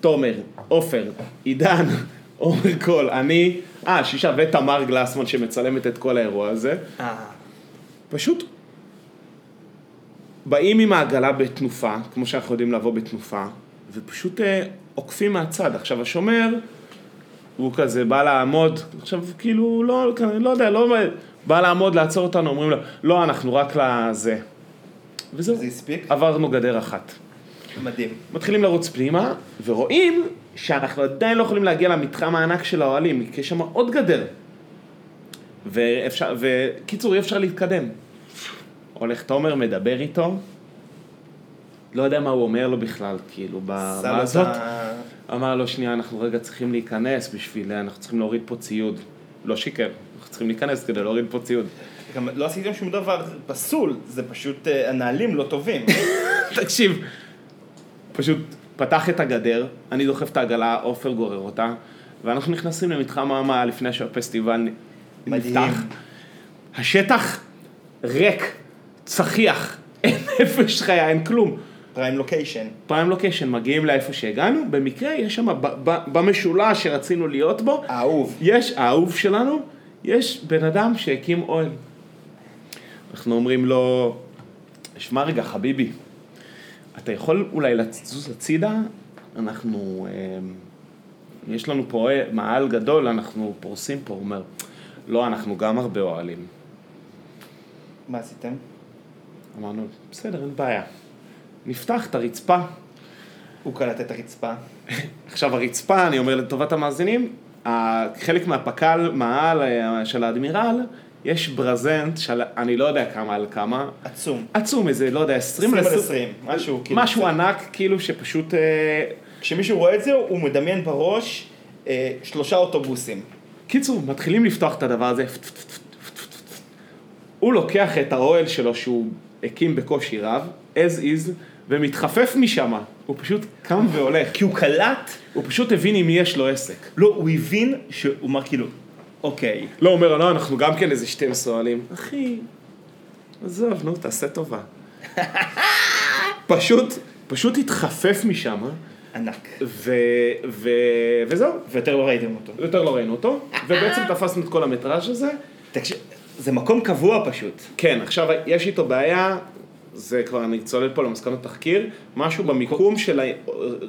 B: תומר, עופר, עידן, עומר קול, אני, אה, שישה, ותמר גלסמן שמצלמת את כל האירוע הזה.
C: אה,
B: פשוט באים עם העגלה בתנופה, כמו שאנחנו יודעים לבוא בתנופה, ופשוט אה, עוקפים מהצד. עכשיו השומר, הוא כזה בא לעמוד, עכשיו כאילו, לא, לא יודע, לא, בא לעמוד, לעצור אותנו, אומרים לו, לא, אנחנו רק לזה. וזהו,
C: זה הספיק?
B: עברנו גדר אחת.
C: מדהים.
B: מתחילים לרוץ פנימה, ורואים שאנחנו עדיין לא יכולים להגיע למתחם הענק של האוהלים, כי יש שם עוד גדר. וקיצור, אי אפשר להתקדם. הולך תומר, מדבר איתו, לא יודע מה הוא אומר לו בכלל, כאילו,
C: לו
B: הזאת. אמר לו, שנייה, אנחנו רגע צריכים להיכנס בשביל, אנחנו צריכים להוריד פה ציוד. לא שיקר, אנחנו צריכים להיכנס כדי להוריד פה ציוד.
C: גם לא עשיתם שום דבר פסול, זה פשוט אה, הנהלים לא טובים.
B: תקשיב, פשוט פתח את הגדר, אני דוחף את העגלה, עופר גורר אותה, ואנחנו נכנסים למתחם המאה לפני שהפסטיבל. נפתח. השטח ריק, צחיח, אין נפש חיה, אין כלום.
C: פריים לוקיישן.
B: פריים לוקיישן, מגיעים לאיפה שהגענו, במקרה יש שם, במשולש שרצינו להיות בו,
C: האהוב.
B: יש, האהוב שלנו, יש בן אדם שהקים אוהל. אנחנו אומרים לו, שמע רגע, חביבי, אתה יכול אולי לזוז הצידה? אנחנו, אה, יש לנו פה מאהל גדול, אנחנו פורסים פה. הוא אומר, לא, אנחנו גם הרבה אוהלים.
C: מה עשיתם?
B: אמרנו, בסדר, אין בעיה. נפתח את הרצפה.
C: הוא קלט את הרצפה.
B: עכשיו הרצפה, אני אומר לטובת המאזינים, חלק מהפק"ל, מאהל אה, של האדמירל, יש ברזנט של אני לא יודע כמה על כמה,
C: עצום.
B: עצום איזה, לא יודע, 20
C: 20 על
B: עשרים-
C: 20, משהו כאילו.
B: משהו. ענק, כאילו שפשוט, אה,
C: כשמישהו רואה את זה, הוא מדמיין בראש אה, שלושה אוטובוסים.
B: קיצור, מתחילים לפתוח את הדבר הזה, הוא לוקח את האוהל שלו שהוא הקים בקושי רב, as is, ומתחפף משם, הוא פשוט קם והולך,
C: כי הוא קלט,
B: הוא פשוט הבין עם מי יש לו עסק.
C: לא, הוא הבין שהוא אמר כאילו, אוקיי,
B: לא, הוא אומר, לא, אנחנו גם כן איזה 12 אוהלים. אחי, עזוב, נו, תעשה טובה. פשוט, פשוט התחפף משם,
C: ענק.
B: ו... ו... וזהו,
C: ויותר לא ראיתם אותו.
B: יותר לא ראינו אותו, ובעצם תפסנו את כל המטראז' הזה.
C: תקשיב, זה מקום קבוע פשוט.
B: כן, עכשיו יש איתו בעיה, זה כבר, אני צולל פה למסקנות תחקיר, משהו במיקום של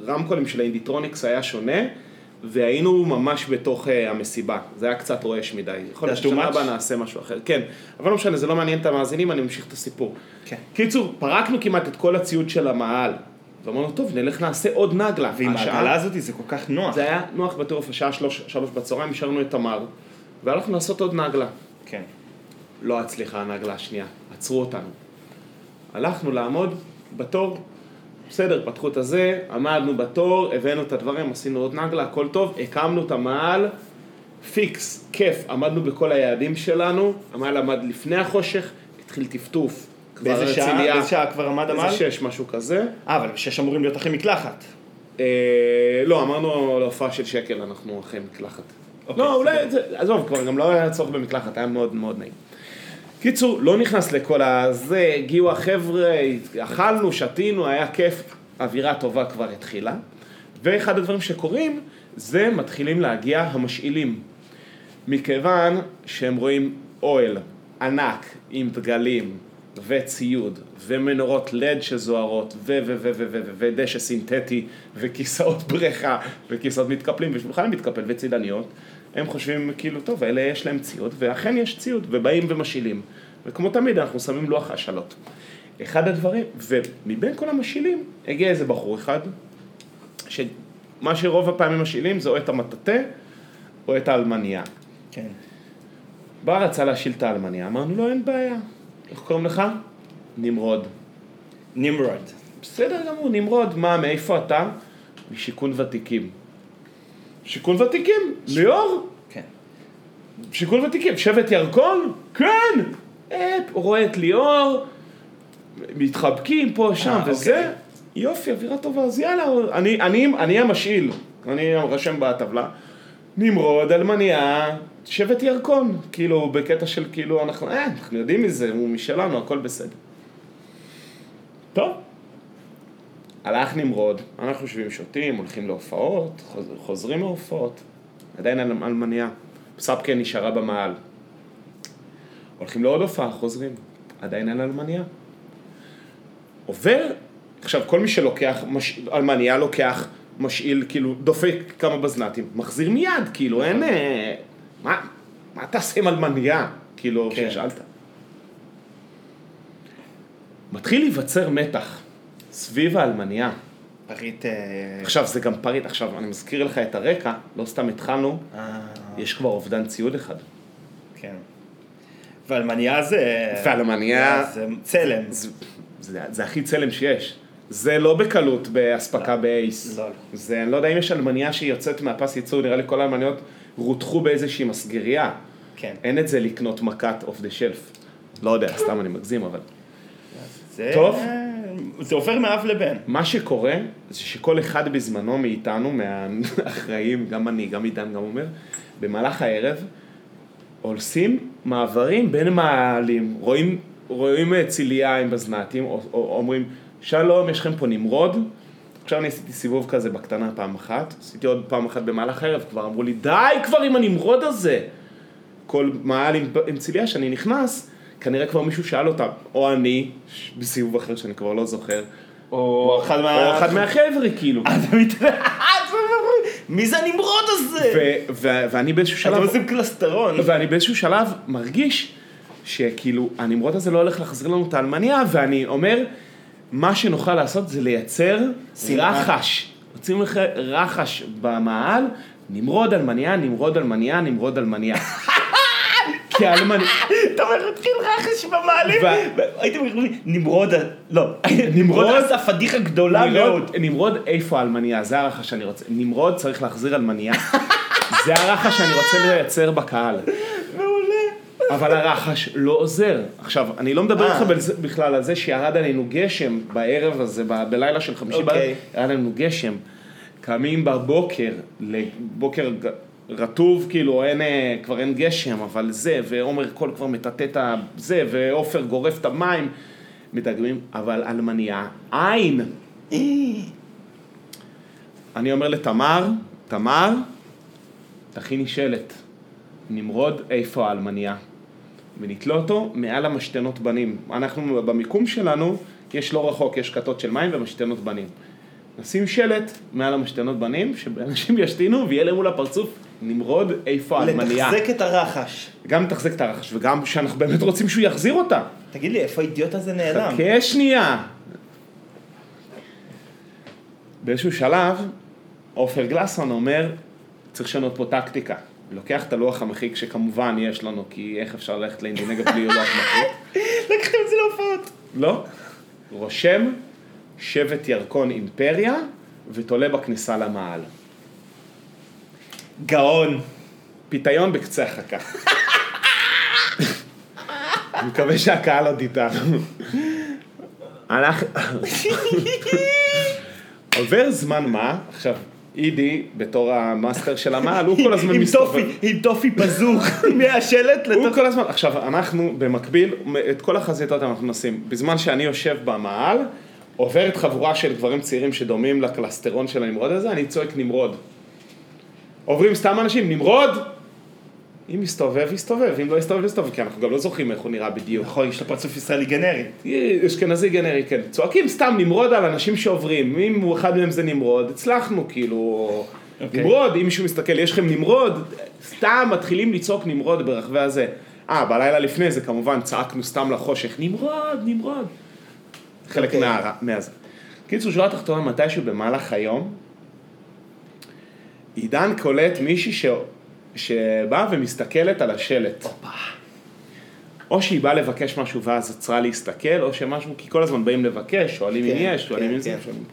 B: הרמקולים של האינדיטרוניקס היה שונה, והיינו ממש בתוך uh, המסיבה, זה היה קצת רועש מדי. יכול להיות ששנה
C: much?
B: הבאה נעשה משהו אחר, כן, אבל לא משנה, זה לא מעניין את המאזינים, אני ממשיך את הסיפור.
C: כן.
B: קיצור, פרקנו כמעט את כל הציוד של המאהל, ואמרנו, טוב, נלך נעשה עוד נגלה.
C: ועם העגלה הזאת זה כל כך נוח.
B: זה היה נוח בטירוף, השעה שלוש, שלוש בצהריים, השארנו את תמר, והלכנו לעשות עוד נגלה.
C: כן.
B: לא הצליחה הנגלה השנייה, עצרו אותנו. הלכנו לעמוד בתור, בסדר, פתחו את הזה, עמדנו בתור, הבאנו את הדברים, עשינו עוד נגלה, הכל טוב, הקמנו את המעל, פיקס, כיף, עמדנו בכל היעדים שלנו, המעל עמד לפני החושך, התחיל טפטוף.
C: באיזה שעה? באיזה שעה כבר עמד המעל?
B: איזה שש, משהו כזה.
C: אה, אבל בשש אמורים להיות אחרי מקלחת.
B: אה, לא, אמרנו להופעה של שקל, אנחנו אחרי מקלחת.
C: אוקיי,
B: לא, אולי, זה- עזוב, כבר גם לא היה צורך במקלחת, היה מאוד מאוד נעים. קיצור, לא נכנס לכל הזה, הגיעו החבר'ה, אכלנו, שתינו, היה כיף, אווירה טובה כבר התחילה. ואחד הדברים שקורים, זה מתחילים להגיע המשאילים. מכיוון שהם רואים אוהל ענק עם דגלים וציוד ומנורות לד שזוהרות ו ו ו ו ו ודשא סינתטי וכיסאות בריכה וכיסאות מתקפלים ושולחן מתקפל וצידניות, הם חושבים כאילו, טוב, אלה יש להם ציוד, ואכן יש ציוד, ובאים ומשאילים. וכמו תמיד אנחנו שמים לוח השאלות. אחד הדברים, ומבין כל המשאילים, הגיע איזה בחור אחד, שמה שרוב הפעמים משאילים זה או את המטאטה או את האלמניה.
C: כן.
B: בא רצה להשיל את האלמניה, אמרנו לו אין בעיה. איך קוראים לך? נמרוד.
C: נמרוד.
B: בסדר גמור, נמרוד, מה, מאיפה אתה? משיכון ותיקים. שיכון ותיקים, ליאור?
C: כן.
B: שיכון ותיקים, שבט ירקון? כן! הוא רואה את ליאור, מתחבקים פה, שם
C: אה,
B: וזה.
C: אוקיי.
B: יופי, אווירה טובה, אז יאללה, אני, אני, אני המשאיל, אני רשם בטבלה. נמרוד, אלמניה, שבט ירקון, כאילו, בקטע של כאילו, אנחנו, אה, אנחנו יודעים מזה, הוא משלנו, הכל בסדר. טוב. הלך נמרוד, אנחנו יושבים שותים, הולכים להופעות, חוז, חוזרים מהופעות, עדיין אל- אלמניה. סבקה נשארה במעל. הולכים לעוד הופעה, חוזרים, עדיין אין אלמניה. עובר, עכשיו כל מי שלוקח, מש... אלמניה לוקח, משאיל, כאילו, דופק כמה בזנתים, מחזיר מיד, כאילו, אין... אה, מה, מה תעשה עם אלמניה? כאילו,
C: כן.
B: ששאלת. מתחיל להיווצר מתח סביב האלמניה.
C: פריט... אה,
B: עכשיו, זה גם פריט, עכשיו, אני מזכיר לך את הרקע, לא סתם התחלנו,
C: אה,
B: יש כבר אובדן ציוד אחד.
C: כן. ואלמניה זה...
B: ואלמניה-
C: זה צלם.
B: זה, זה, זה הכי צלם שיש. זה לא בקלות באספקה באייס.
C: לא, לא.
B: זה, אני לא יודע אם יש אלמניה שהיא יוצאת מהפס ייצור, נראה לי כל האלמניות רותחו באיזושהי מסגריה.
C: כן.
B: אין את זה לקנות מכת אוף דה שלף. לא יודע, סתם אני מגזים, אבל...
C: זה...
B: טוב.
C: זה עובר מאב לבן.
B: מה שקורה, זה שכל אחד בזמנו מאיתנו, מהאחראים, גם אני, גם עידן, גם אומר, במהלך הערב, עושים מעברים בין מעלים, רואים, רואים אה, ציליה עם בזנתים, או, או, אומרים, שלום, יש לכם פה נמרוד? עכשיו אני עשיתי סיבוב כזה בקטנה פעם אחת, עשיתי עוד פעם אחת במהלך הערב, כבר אמרו לי, די כבר עם הנמרוד הזה! כל מעל עם, עם ציליה שאני נכנס, כנראה כבר מישהו שאל אותה, או אני, בסיבוב אחר שאני כבר לא זוכר,
C: או אחד מה...
B: או אחד מהחבר'ה כאילו.
C: מי זה הנמרוד הזה?
B: ואני באיזשהו
C: אתם
B: שלב,
C: עושים קלסטרון.
B: ואני באיזשהו שלב מרגיש שכאילו הנמרוד הזה לא הולך להחזיר לנו את ההלמנייה, ואני אומר, מה שנוכל לעשות זה לייצר. רחש. רוצים לך רחש במעל, נמרוד הלמנייה, נמרוד הלמנייה, נמרוד הלמנייה. כי ההלמנייה...
C: אתה אומר, התחיל רחש במעלים. הייתם אומרים, נמרוד, לא,
B: נמרוד-
C: עשה פדיחה גדולה מאוד.
B: נמרוד, איפה ההלמנייה, זה הרחש שאני רוצה. נמרוד צריך להחזיר הלמנייה. זה הרחש שאני רוצה לייצר בקהל. אבל הרחש לא עוזר. עכשיו, אני לא מדבר
C: אה.
B: איתך בכלל על זה שירד עלינו גשם בערב הזה, בלילה של חמישי
C: אוקיי.
B: בערב, ירד עלינו גשם. קמים בבוקר, לבוקר רטוב, כאילו אין, אה, כבר אין גשם, אבל זה, ועומר קול כבר מטאטא את זה, ועופר גורף את המים, מדגמים, אבל אלמניה, אין. אני אומר לתמר, תמר, תכיני שלט. נמרוד, איפה האלמניה? ונתלה אותו מעל המשתנות בנים. אנחנו, במיקום שלנו, יש לא רחוק, יש כתות של מים ומשתנות בנים. נשים שלט מעל המשתנות בנים, שאנשים ישתינו ויהיה להם מול הפרצוף, נמרוד, איפה האלמניה?
C: לתחזק את הרחש.
B: גם לתחזק את הרחש, וגם שאנחנו באמת רוצים שהוא יחזיר אותה.
C: תגיד לי, איפה האידיוט הזה נעלם?
B: חכה שנייה. באיזשהו שלב, עופר גלסון אומר, צריך לשנות פה טקטיקה. לוקח את הלוח המחיק שכמובן יש לנו, כי איך אפשר ללכת לאינדונגה בלי לוח מחיק?
C: לקחתם את זה להופעות.
B: לא. רושם שבט ירקון אימפריה ותולה בכניסה למעל.
C: גאון.
B: פיתיון בקצה החכה. אני מקווה שהקהל עוד איתנו. אנחנו... עובר זמן מה, עכשיו, אידי, בתור המאסטר של המעל, הוא כל הזמן מסתובב.
C: עם טופי פזוך מהשלט
B: הוא
C: לתוך...
B: כל הזמן, עכשיו, אנחנו במקביל, את כל החזיתות אנחנו נשים. בזמן שאני יושב במעל, עוברת חבורה של גברים צעירים שדומים לקלסטרון של הנמרוד הזה, אני צועק נמרוד. עוברים סתם אנשים, נמרוד! אם יסתובב, יסתובב, אם לא יסתובב, יסתובב, כי אנחנו גם לא זוכרים איך הוא נראה בדיוק.
C: נכון, יש לו פרצוף ישראלי גנרי.
B: אשכנזי גנרי, כן. צועקים סתם נמרוד על אנשים שעוברים, אם הוא אחד מהם זה נמרוד, הצלחנו, כאילו...
C: אוקיי.
B: נמרוד, אם מישהו מסתכל, יש לכם נמרוד, סתם מתחילים לצעוק נמרוד ברחבי הזה. אה, בלילה לפני זה כמובן צעקנו סתם לחושך, נמרוד, נמרוד. חלק
C: אוקיי.
B: מה... מהזה. קיצור, שורה תחתונה, מתישהו במהלך היום, עידן קולט מישהי ש... שבאה ומסתכלת על השלט. או שהיא באה לבקש משהו ואז עצרה להסתכל, או שמשהו, כי כל הזמן באים לבקש, שואלים אם
C: כן,
B: יש, שואלים
C: כן,
B: אם זה,
C: כן.
B: שואלים.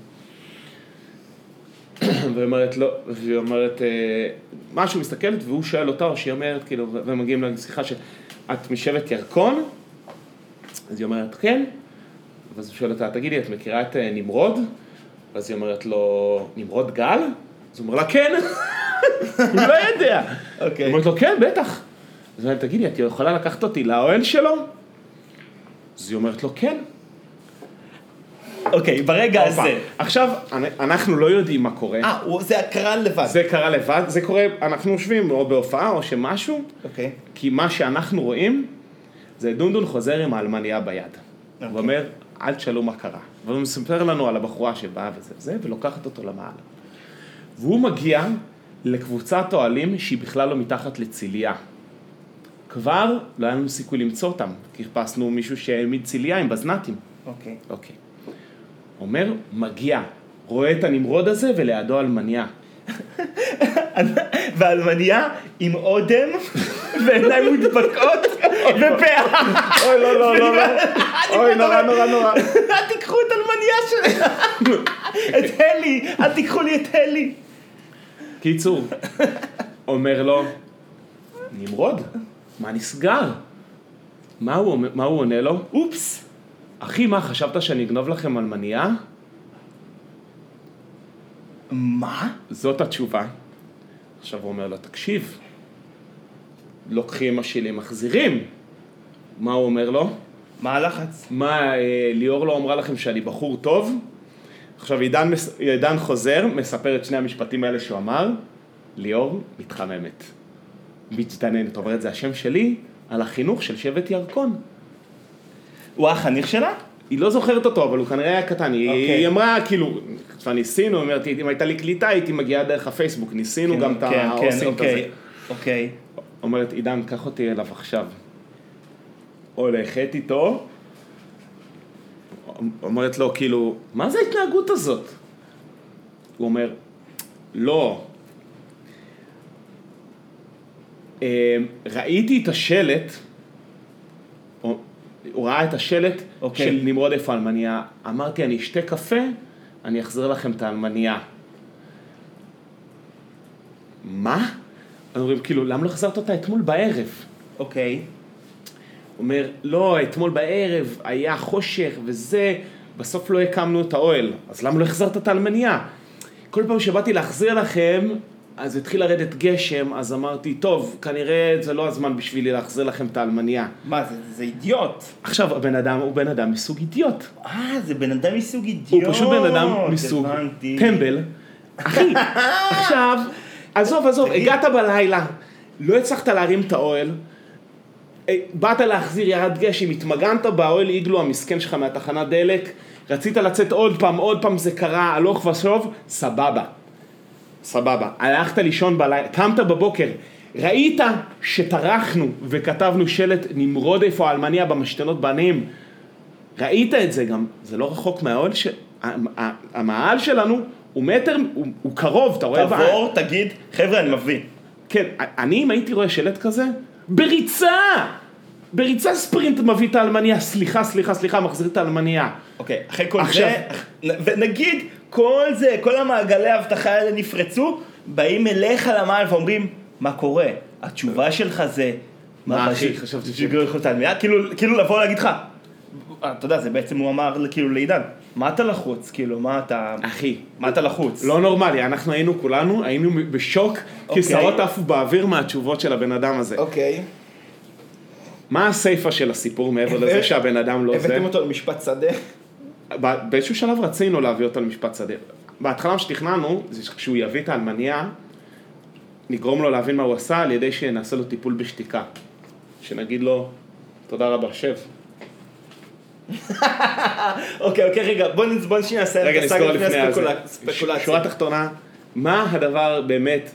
B: והיא אומרת לא, והיא אומרת, אה, משהו מסתכלת והוא שואל אותה, או שהיא אומרת, כאילו, ומגיעים לשיחה שאת משבט ירקון? אז היא אומרת, כן. ואז הוא שואל אותה, תגידי, את מכירה את אה, נמרוד? ואז היא אומרת לו, נמרוד גל? אז הוא אומר לה, כן. הוא לא יודע.
C: אוקיי.
B: היא אומרת לו, כן, בטח. אז היא אומרת, תגידי, את יכולה לקחת אותי לאוהל שלו? אז היא אומרת לו, כן.
C: אוקיי, ברגע. הזה.
B: עכשיו, אנחנו לא יודעים מה קורה.
C: אה, זה הקרן לבד.
B: זה קרה לבד, זה קורה, אנחנו יושבים או בהופעה או שמשהו,
C: אוקיי.
B: כי מה שאנחנו רואים, זה דונדון חוזר עם האלמניה ביד.
C: אוקיי.
B: הוא אומר, אל תשאלו מה קרה. והוא מספר לנו על הבחורה שבאה וזה וזה, ולוקחת אותו למעלה. והוא מגיע לקבוצת אוהלים שהיא בכלל לא מתחת לציליה. כבר לא היה לנו סיכוי למצוא אותם, כי חיפשנו מישהו שהעמיד ציליה עם בזנתים.
C: אוקיי.
B: אוקיי. אומר, מגיע, רואה את הנמרוד הזה ולידו אלמניה.
C: ואלמניה עם אודם ועיניים מודבקות ופאה.
B: אוי, לא, לא, לא, לא. אוי, נורא, נורא, נורא.
C: תיקחו את אלמניה שלך? את הלי, אל תיקחו לי את הלי.
B: קיצור, אומר לו, נמרוד, מה נסגר? מה הוא, מה הוא עונה לו?
C: אופס.
B: אחי, מה, חשבת שאני אגנוב לכם אלמנייה?
C: מה?
B: זאת התשובה. עכשיו הוא אומר לו, תקשיב, לוקחים שלי, מחזירים. מה הוא אומר לו?
C: מה הלחץ?
B: מה, אה, ליאור לא אמרה לכם שאני בחור טוב? עכשיו עידן, עידן חוזר, מספר את שני המשפטים האלה שהוא אמר, ליאור מתחממת. מצטננת, אומרת, זה השם שלי על החינוך של שבט ירקון.
C: הוא החניך שלה?
B: היא לא זוכרת אותו, אבל הוא כנראה היה קטן. היא,
C: אוקיי.
B: היא אמרה, כאילו, כבר ניסינו, אומרת, אם הייתה לי קליטה, הייתי מגיעה דרך הפייסבוק, ניסינו גם את
C: כן, כן,
B: הזה.
C: אוקיי. אוקיי.
B: אומרת, עידן, קח אותי אליו עכשיו. הולכת איתו, אומרת לו, כאילו, מה זה ההתנהגות הזאת? הוא אומר, לא. אה, ראיתי את השלט, הוא הוא ראה את השלט
C: אוקיי.
B: של נמרוד איפה האלמניה, אמרתי, אני אשתה קפה, אני אחזיר לכם את האלמניה. מה? אומרים, כאילו, למה לא החזרת אותה אתמול בערב?
C: אוקיי.
B: הוא אומר, לא, אתמול בערב היה חושך וזה, בסוף לא הקמנו את האוהל, אז למה לא החזרת את האלמניה? כל פעם שבאתי להחזיר לכם, אז התחיל לרדת גשם, אז אמרתי, טוב, כנראה זה לא הזמן בשבילי להחזיר לכם את האלמניה.
C: מה, זה, זה אידיוט.
B: עכשיו, הבן אדם הוא בן אדם מסוג אידיוט.
C: אה, זה בן אדם מסוג אידיוט.
B: הוא פשוט בן אדם מסוג
C: הבנתי.
B: טמבל. אחי, עכשיו, עזוב, עזוב. הגעת בלילה, לא הצלחת להרים את האוהל, באת להחזיר ירד גשם, התמגנת באוהל איגלו המסכן שלך מהתחנת דלק, רצית לצאת עוד פעם, עוד פעם זה קרה, הלוך ושוב, סבבה. סבבה. הלכת לישון בלילה, קמת בבוקר, ראית שטרחנו וכתבנו שלט נמרוד איפה האלמניה במשתנות בנים, ראית את זה גם, זה לא רחוק מהאוהל, ש... המאהל שלנו הוא מטר, הוא, הוא קרוב, אתה רואה?
C: תעבור, תגיד, חבר'ה, אני מביא.
B: כן, אני אם הייתי רואה שלט כזה, בריצה! בריצה ספרינט מביא את האלמניה, סליחה, סליחה, סליחה, מחזיר את האלמניה.
C: אוקיי, אחרי כל
B: עכשיו-
C: זה, ונגיד, כל זה, כל המעגלי האבטחה האלה נפרצו, באים אליך למעל ואומרים, מה קורה? התשובה שלך זה...
B: מה, אחי,
C: ש-
B: חשבתי ש-
C: שגריר לך את העלמיה? כאילו, כאילו לבוא להגיד לך, אתה יודע, זה בעצם הוא אמר כאילו לעידן, מה אתה לחוץ? כאילו, מה אתה...
B: אחי,
C: מה אתה לחוץ?
B: לא נורמלי, אנחנו היינו כולנו, היינו בשוק,
C: אוקיי.
B: כי שערות עפו באוויר מהתשובות של הבן אדם הזה.
C: אוקיי.
B: מה הסיפה של הסיפור מעבר לזה שהבן אדם לא זה?
C: הבאתם אותו למשפט שדה?
B: ב- באיזשהו שלב רצינו להביא אותו למשפט שדה. בהתחלה מה שתכננו, זה שכשהוא יביא את האלמניה, נגרום לו להבין מה הוא עשה על ידי שנעשה לו טיפול בשתיקה. שנגיד לו, תודה רבה, שב.
C: אוקיי, אוקיי, רגע, בוא שנייה נסיים את הסאגה לפני
B: לפני הזה.
C: הספקולה- ספקולציה.
B: שורה תחתונה, מה הדבר באמת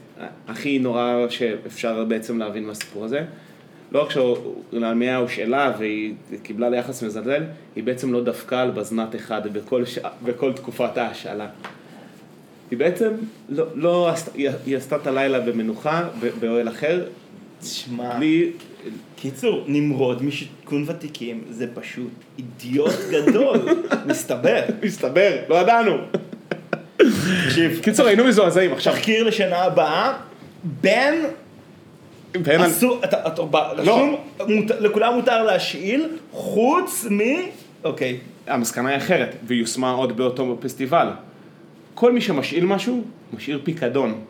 B: הכי נורא שאפשר בעצם להבין מהסיפור הזה? לא רק שלאלמיה הושאלה והיא קיבלה ליחס מזלזל, היא בעצם לא דפקה על בזנת אחד בכל, ש... בכל תקופת ההשאלה. היא בעצם לא, לא היא- עשתה את הלילה במנוחה, באוהל אחר,
C: תשמע,
B: בלי...
C: קיצור, נמרוד משיכון ותיקים זה פשוט אידיוט גדול, מסתבר.
B: מסתבר, לא ידענו.
C: תקשיב,
B: קיצור, היינו מזועזעים עכשיו.
C: תחקיר לשנה הבאה, בן
B: על-
C: אסור, אתה, אתה, רשום, מות, לכולם מותר להשאיל, חוץ מ... אוקיי.
B: המסקנה היא אחרת, והיא יושמה עוד באותו פסטיבל. כל מי שמשאיל משהו, משאיר פיקדון.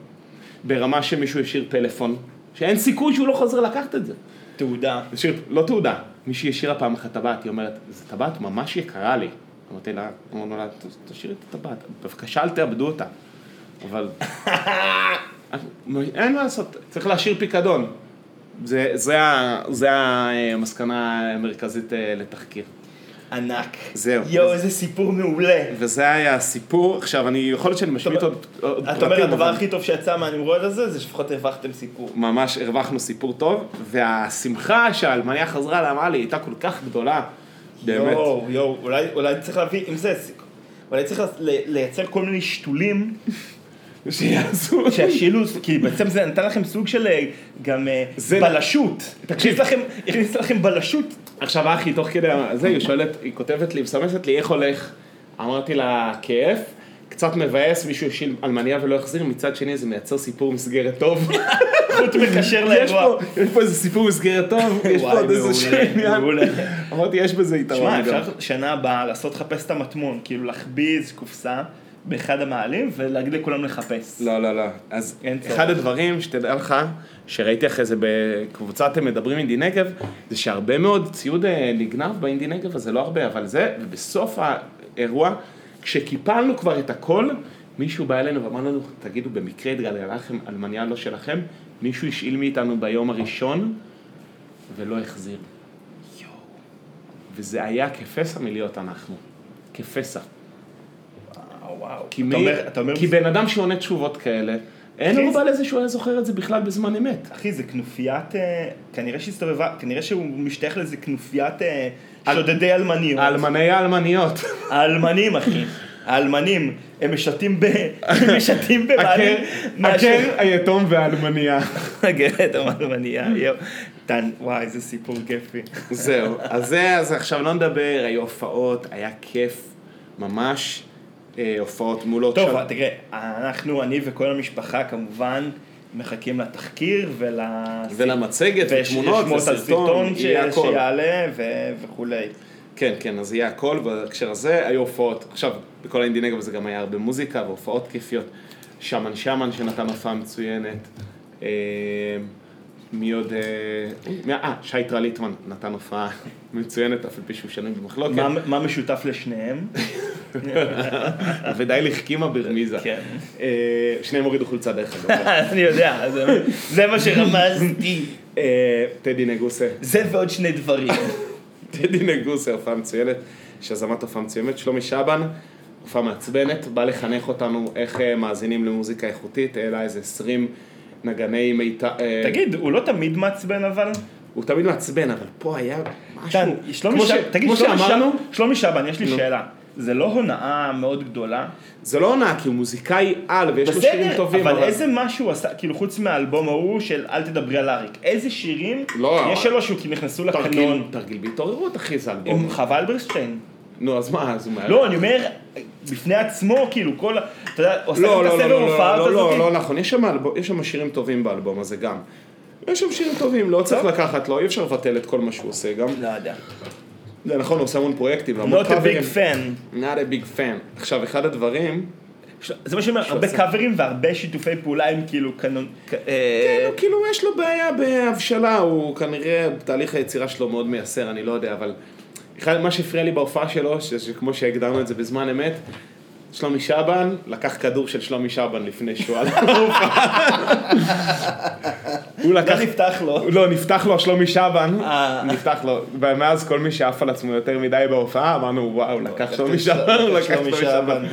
B: ברמה שמישהו השאיר טלפון, שאין סיכוי שהוא לא חוזר לקחת את זה.
C: תעודה.
B: השאיר, לא תעודה, מישהי השאירה פעם אחת טבעת, היא אומרת, זו טבעת ממש יקרה לי. אמרתי לה, אמרנו לה, "ת- תשאירי את הטבעת, בבקשה אל תאבדו אותה. אבל... אין מה לעשות, צריך להשאיר פיקדון. זה, זה, זה המסקנה המרכזית אה, לתחקיר.
C: ענק.
B: זהו.
C: יואו, איזה סיפור מעולה.
B: וזה היה הסיפור, עכשיו אני, יכול להיות שאני משמיט עוד עוד
C: אתה אומר, הדבר הכי טוב שיצא מהנמרוד הזה, זה שלפחות הרווחתם סיפור.
B: ממש הרווחנו סיפור טוב, והשמחה שהאלמניה חזרה לעמלי הייתה כל כך גדולה, באמת.
C: יואו, יואו, אולי, צריך להביא, אם זה, אולי צריך לייצר כל מיני שתולים
B: שיעשו.
C: שהשילו, כי בעצם זה נתן לכם סוג של אה, גם אה, בלשות.
B: תקשיב.
C: הכניס לכם, הכניס לכם בלשות.
B: עכשיו אחי, תוך כדי זה, היא שואלת, היא כותבת לי, מסמסת לי איך הולך אמרתי לה, כיף. קצת מבאס, מישהו השאיל אלמניה ולא החזיר, מצד שני זה מייצר סיפור מסגרת טוב.
C: חוט מקשר לאירוע.
B: יש פה איזה סיפור מסגרת טוב, יש פה עוד איזה
C: מעולה,
B: עניין.
C: מעולה.
B: אמרתי, יש בזה יתרון.
C: שמע. אפשר שנה הבאה לעשות לחפש את המטמון, כאילו להחביא איזה קופסה באחד המעלים ולהגיד לכולם לחפש.
B: לא, לא, לא. אז. אחד הדברים שתדע לך, שראיתי אחרי זה בקבוצת מדברים אינדי נגב, זה שהרבה מאוד ציוד אה, נגנב באינדי נגב, אז זה לא הרבה, אבל זה, ובסוף האירוע, כשקיפלנו כבר את הכל, מישהו בא אלינו ואמר לנו, תגידו, במקרה התגלגלה לכם אלמניה לא שלכם, מישהו השאיל מאיתנו ביום הראשון, ולא החזיר. וזה היה כפסע מלהיות אנחנו. כפסע.
C: וואו.
B: כי,
C: אתה
B: מי,
C: אומר- אתה אומר,
B: כי בן אדם שעונה תשובות כאלה, אין
C: אחי,
B: ערובה לזה שהוא היה זוכר את זה בכלל בזמן אמת.
C: אחי, זה כנופיית, אה, כנראה שהסתובבה, כנראה שהוא משתייך לאיזה כנופיית אה, שודדי אלמניות.
B: האלמני האלמניות.
C: האלמנים, אחי. האלמנים, הם משתים ב... הם משתים במעלים.
B: הקר, היתום והאלמניה.
C: הגרת האלמניה, יואו. טן, וואי, איזה סיפור כיפי.
B: זהו, אז זה, אז עכשיו לא נדבר, היו הופעות, היה כיף, ממש, אה, הופעות מול עוד
C: טוב,
B: שעות.
C: תראה, אנחנו, אני וכל המשפחה כמובן, מחכים לתחקיר ול...
B: ולמצגת, ותמונות,
C: שמות על סרטון ש-
B: יהיה הכל.
C: שיעלה ו- וכולי.
B: כן, כן, אז יהיה הכל, בהקשר הזה היו הופעות. עכשיו, בכל האינדי נגב זה גם היה הרבה מוזיקה והופעות כיפיות. שמן שמן שנתן הופעה מצוינת. אה, מי עוד... אה, אה, שי טרליטמן נתן הופעה מצוינת, אף על פי שהוא שנוי במחלוקת.
C: מה- משותף לשניהם?
B: ודי לחכימה ברמיזה.
C: כן.
B: אה, שניהם הורידו חולצה דרך אגב.
C: אני יודע, זה- מה שרמזתי.
B: אה, טדי נגוסה.
C: זה ועוד שני דברים.
B: טדי נגוסה, הופעה מצוינת, שזמת הופעה מצוינת, שלומי שבן, הופעה מעצבנת, בא לחנך אותנו איך מאזינים למוזיקה איכותית, העלה איזה 20 נגני מיתר, אה,
C: תגיד, הוא לא תמיד מעצבן אבל?
B: הוא תמיד מעצבן, אבל פה היה משהו,
C: שלומי
B: ש-
C: תגיד, שלומי שבן- יש לי. שאלה. זה לא הונאה מאוד גדולה?
B: זה לא עונה, כי הוא מוזיקאי על, ויש לו שירים
C: בסדר,
B: טובים,
C: אבל איזה משהו עשה, כאילו חוץ מהאלבום ההוא של אל תדברי על אריק, איזה שירים
B: לא.
C: יש שלו שהוא נכנסו
B: תרגיל,
C: לקנון?
B: תרגיל בהתעוררות, אחי, זה אלבום.
C: עם חווה אלברשטיין.
B: נו, אז מה, אז הוא מעל.
C: לא, אני אומר, בפני עצמו, כאילו, כל, ה- אתה יודע, עושה
B: לא,
C: את
B: לא,
C: הסבב
B: לא, לא, לא, לא,
C: הזאת.
B: לא נכון, יש שם אלבום- יש שם שירים טובים באלבום הזה גם. יש שם שירים טובים, לא צריך לקחת לו, אי אפשר לבטל את כל מה שהוא עושה גם.
C: לא יודע.
B: זה נכון, הוא עושה המון פרויקטים
C: Not a big fan.
B: Not a big fan. עכשיו, אחד הדברים,
C: זה מה שאומר, הרבה. קאברים והרבה שיתופי פעולה עם כאילו קנון... אה,
B: כן, הוא כאילו יש לו בעיה בהבשלה, הוא כנראה, תהליך היצירה שלו מאוד מייסר, אני לא יודע, אבל... אחד, מה שהפריע לי בהופעה שלו, שכמו שהגדרנו את זה בזמן אמת, שלומי שבן לקח כדור של שלומי שבן לפני שהוא עלה להופעה. הוא לקח...
C: לא נפתח לו.
B: לא, נפתח לו שלומי שבן,
C: אה.
B: נפתח לו, ומאז כל מי שעף על עצמו יותר מדי בהופעה, אמרנו וואו, לקח שלומי שבן, לקח שלומי שבן.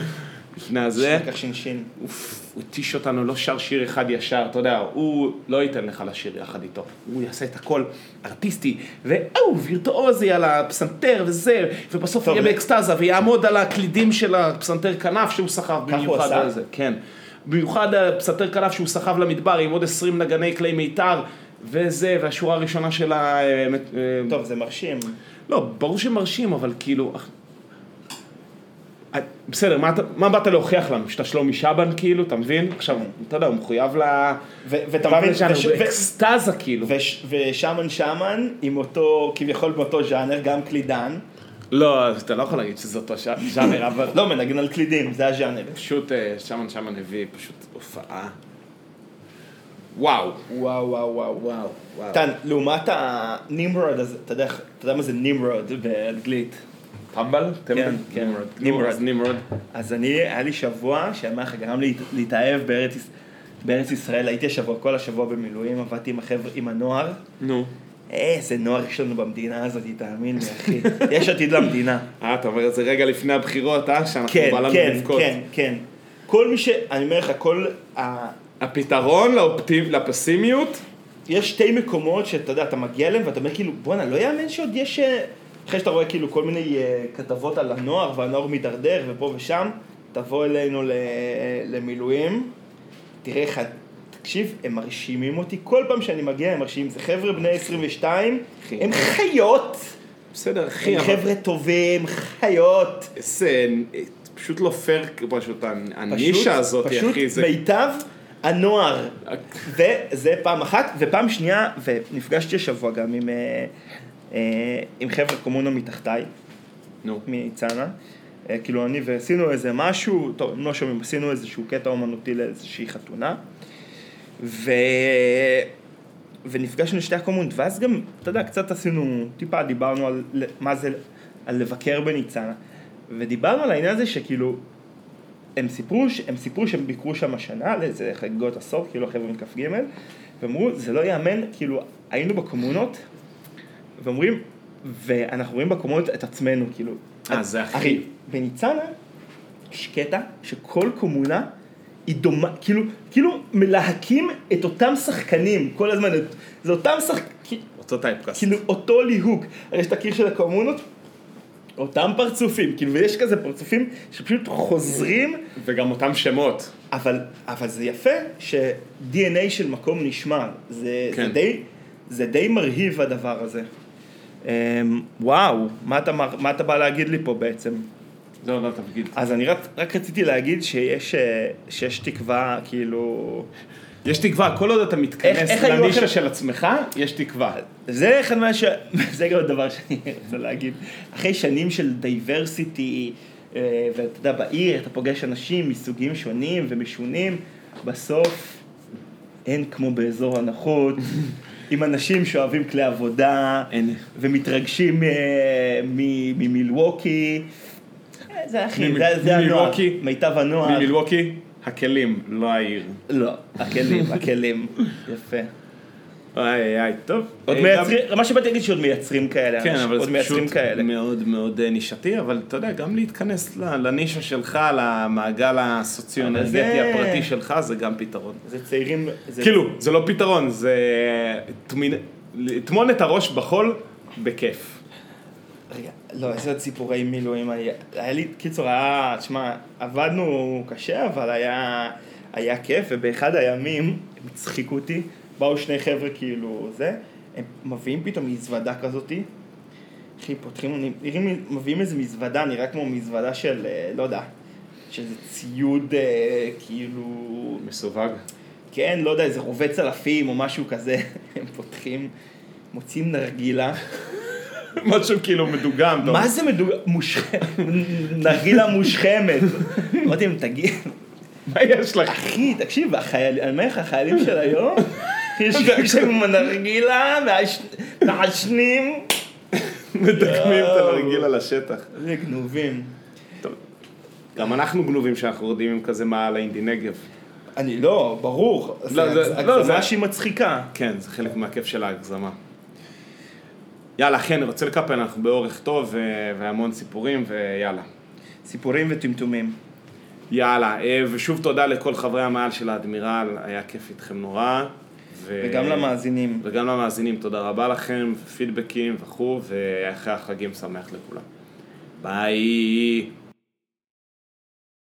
B: לפני הזה,
C: לקח שינשין.
B: הוא התיש אותנו, לא שר שיר אחד ישר, אתה יודע, הוא לא ייתן לך לשיר יחד איתו, הוא יעשה את הכל ארטיסטי, ואו, וירטואוזי על הפסנתר וזה, ובסוף יהיה באקסטזה ויעמוד על הקלידים של הפסנתר כנף שהוא סחב במיוחד? על זה, כן. במיוחד הפסנתר כנף שהוא סחב למדבר עם עוד 20 נגני כלי מיתר, וזה, והשורה הראשונה של ה... אה, אה,
C: טוב, זה מרשים.
B: לא, ברור שמרשים, אבל כאילו... אה, בסדר, מה, מה באת להוכיח לנו? שאתה שלומי שבן כאילו, אתה מבין? עכשיו, אתה יודע, הוא מחויב ל...
C: ואתה מבין, וש-
B: באקסטזה כאילו.
C: וש- ושמן שמן עם אותו, כביכול באותו ז'אנר, גם קלידן.
B: לא, אתה לא יכול להגיד שזה אותו ז'אנר, אבל
C: לא, מנגן על קלידים, זה הז'אנר.
B: פשוט אה, שמן שמן הביא פשוט הופעה. וואו.
C: וואו, וואו, וואו.
B: וואו.
C: טן, לעומת הנמרוד, איך- אתה יודע מה זה נמרוד באנגלית?
B: טמבל?
C: כן, כן.
B: נמרוד.
C: נמרוד.
B: אז
C: אני, היה לי שבוע שהיה לך גרם לי להתאהב בארץ, יש- בארץ ישראל, הייתי השבוע, כל השבוע במילואים, עבדתי עם החבר'ה, עם הנוער.
B: נו.
C: איזה נוער יש לנו במדינה הזאת, תאמין לי, אחי. יש עתיד למדינה.
B: אה, אתה אומר את זה רגע לפני הבחירות, אה? שאנחנו
C: כן,
B: בא לנו
C: כן,
B: לבכות.
C: כן, כן. כל מי ש... אני אומר לך, כל... ה...
B: הפתרון לאופטימ... לפסימיות
C: יש שתי מקומות שאתה יודע, אתה מגיע אליהם ואתה אומר כאילו, בואנה, לא יאמן שעוד יש... אה, אחרי שאתה רואה כאילו כל מיני אה, כתבות על הנוער והנוער מידרדר ופה ושם, תבוא אלינו. למילואים, תראה איך... תקשיב, הם מרשימים אותי, כל פעם שאני מגיע הם מרשימים, זה חבר'ה בני 22,
B: אחי.
C: הם חיות,
B: בסדר, אחי,
C: הם. חבר'ה טובים, חיות.
B: זה פשוט לא פייר, פשוט הנישה הזאת,
C: פשוט
B: אחי, זה...
C: מיטב הנוער. וזה פעם אחת, ופעם שנייה, ונפגשתי השבוע גם עם, אה, אה, עם חבר'ה קומונו מתחתיי,
B: נו.
C: מניצנה. אה, כאילו אני ועשינו איזה משהו, טוב, הם לא שומעים, עשינו איזשהו קטע אומנותי לאיזושהי חתונה. ו... ונפגשנו שתי הקומונות, ואז גם, אתה יודע, קצת עשינו, טיפה דיברנו על מה זה, על לבקר בניצנה. ודיברנו על העניין הזה שכאילו, הם סיפרו, ש- הם סיפרו שהם ביקרו שם השנה לאיזה חגיגות עשור, כאילו החבר'ה מכ"ג, ואמרו, זה לא ייאמן, כאילו, היינו בקומונות, ואומרים, ואנחנו רואים בקומונות את עצמנו, כאילו.
B: אה, זה הכי-
C: אחי, בניצנה יש קטע שכל קומונה היא דומה, כאילו, כאילו מלהקים את אותם שחקנים כל הזמן, את- זה אותם שחקנים,
B: אותו טייפקאסט.
C: כאילו אותו ליהוק, הרי יש את הקיר של הקומונות, אותם פרצופים, כאילו, ויש כזה פרצופים שפשוט חוזרים,
B: וגם אותם שמות.
C: אבל, אבל זה יפה ש-DNA של מקום נשמר, זה,
B: כן.
C: זה, די, זה די מרהיב הדבר הזה. אמ, וואו, מה אתה, מה אתה בא להגיד לי פה בעצם?
B: לא, לא, תגיד.
C: אז אני רק, רק רציתי להגיד שיש, אה, שיש תקווה, כאילו...
B: יש תקווה, כל עוד אתה מתכנס לנישה של עצמך, יש תקווה.
C: זה אחד מה ש... זה גם הדבר שאני רוצה להגיד. אחרי שנים של דייברסיטי, ואתה יודע, בעיר אתה פוגש אנשים מסוגים שונים ומשונים, בסוף אין כמו באזור הנוחות, עם אנשים שאוהבים כלי עבודה,
B: אין.
C: ומתרגשים אה, מ- ממילווקי. זה
B: ממ-
C: זה- הנוער? מיטב הנוער.
B: ממילווקי, הכלים, לא העיר.
C: לא, הכלים, הכלים. יפה.
B: איי איי טוב.
C: עוד
B: אה,
C: מייצרים, מה שבאתי להגיד שעוד מייצרים כאלה,
B: כן,
C: אנשים,
B: אבל זה פשוט. מאוד מאוד אה, נישתי, אבל אתה יודע, גם להתכנס לנישה שלך, למעגל הסוציו-אנרגטי
C: זה-
B: הפרטי שלך, זה גם פתרון.
C: זה צעירים.
B: כאילו, זה לא פתרון, זה לטמון את הראש בחול, בכיף.
C: רגע, לא, איזה עוד סיפורי מילואים היה, היה לי, קיצור, היה, תשמע, עבדנו קשה, אבל היה, היה כיף, ובאחד הימים, הם הצחיקו אותי, באו שני חבר'ה כאילו, זה, הם מביאים פתאום מזוודה כזאתי, אחי, פותחים, נראים, מביאים איזה מזוודה, נראה כמו מזוודה של, אה, לא יודע, של איזה ציוד, אה, כאילו,
B: מסווג.
C: כן, לא יודע, איזה רובה צלפים או משהו כזה, הם פותחים, מוצאים נרגילה.
B: משהו כאילו מדוגם.
C: מה. זה מדוג... מושכמת? נרגילה מושכמת. אמרתי להם, תגיד,
B: מה יש לך?
C: אחי, תקשיב, אני אומר לך, החיילים של היום, יושבים שם עם הנרגילה, מעש- מעשנים,
B: מדקמים את הנרגיל על השטח.
C: איזה גנובים.
B: גם אנחנו גנובים שאנחנו יורדים עם כזה מעל האינדי נגב.
C: אני לא, ברור.
B: לא,
C: זה
B: זה- לא,
C: הגזמה
B: זה-
C: שהיא מצחיקה.
B: כן, זה חלק מהכיף של ההגזמה. יאללה, אחי, אני רוצה לקפל, אנחנו באורך טוב ו- והמון סיפורים, ויאללה.
C: סיפורים וטמטומים.
B: יאללה, אה, ושוב תודה לכל חברי המעל של האדמירל, היה כיף איתכם נורא. ו...
C: וגם למאזינים.
B: וגם למאזינים, תודה רבה לכם, פידבקים וכו', ואחרי החגים שמח לכולם. ביי.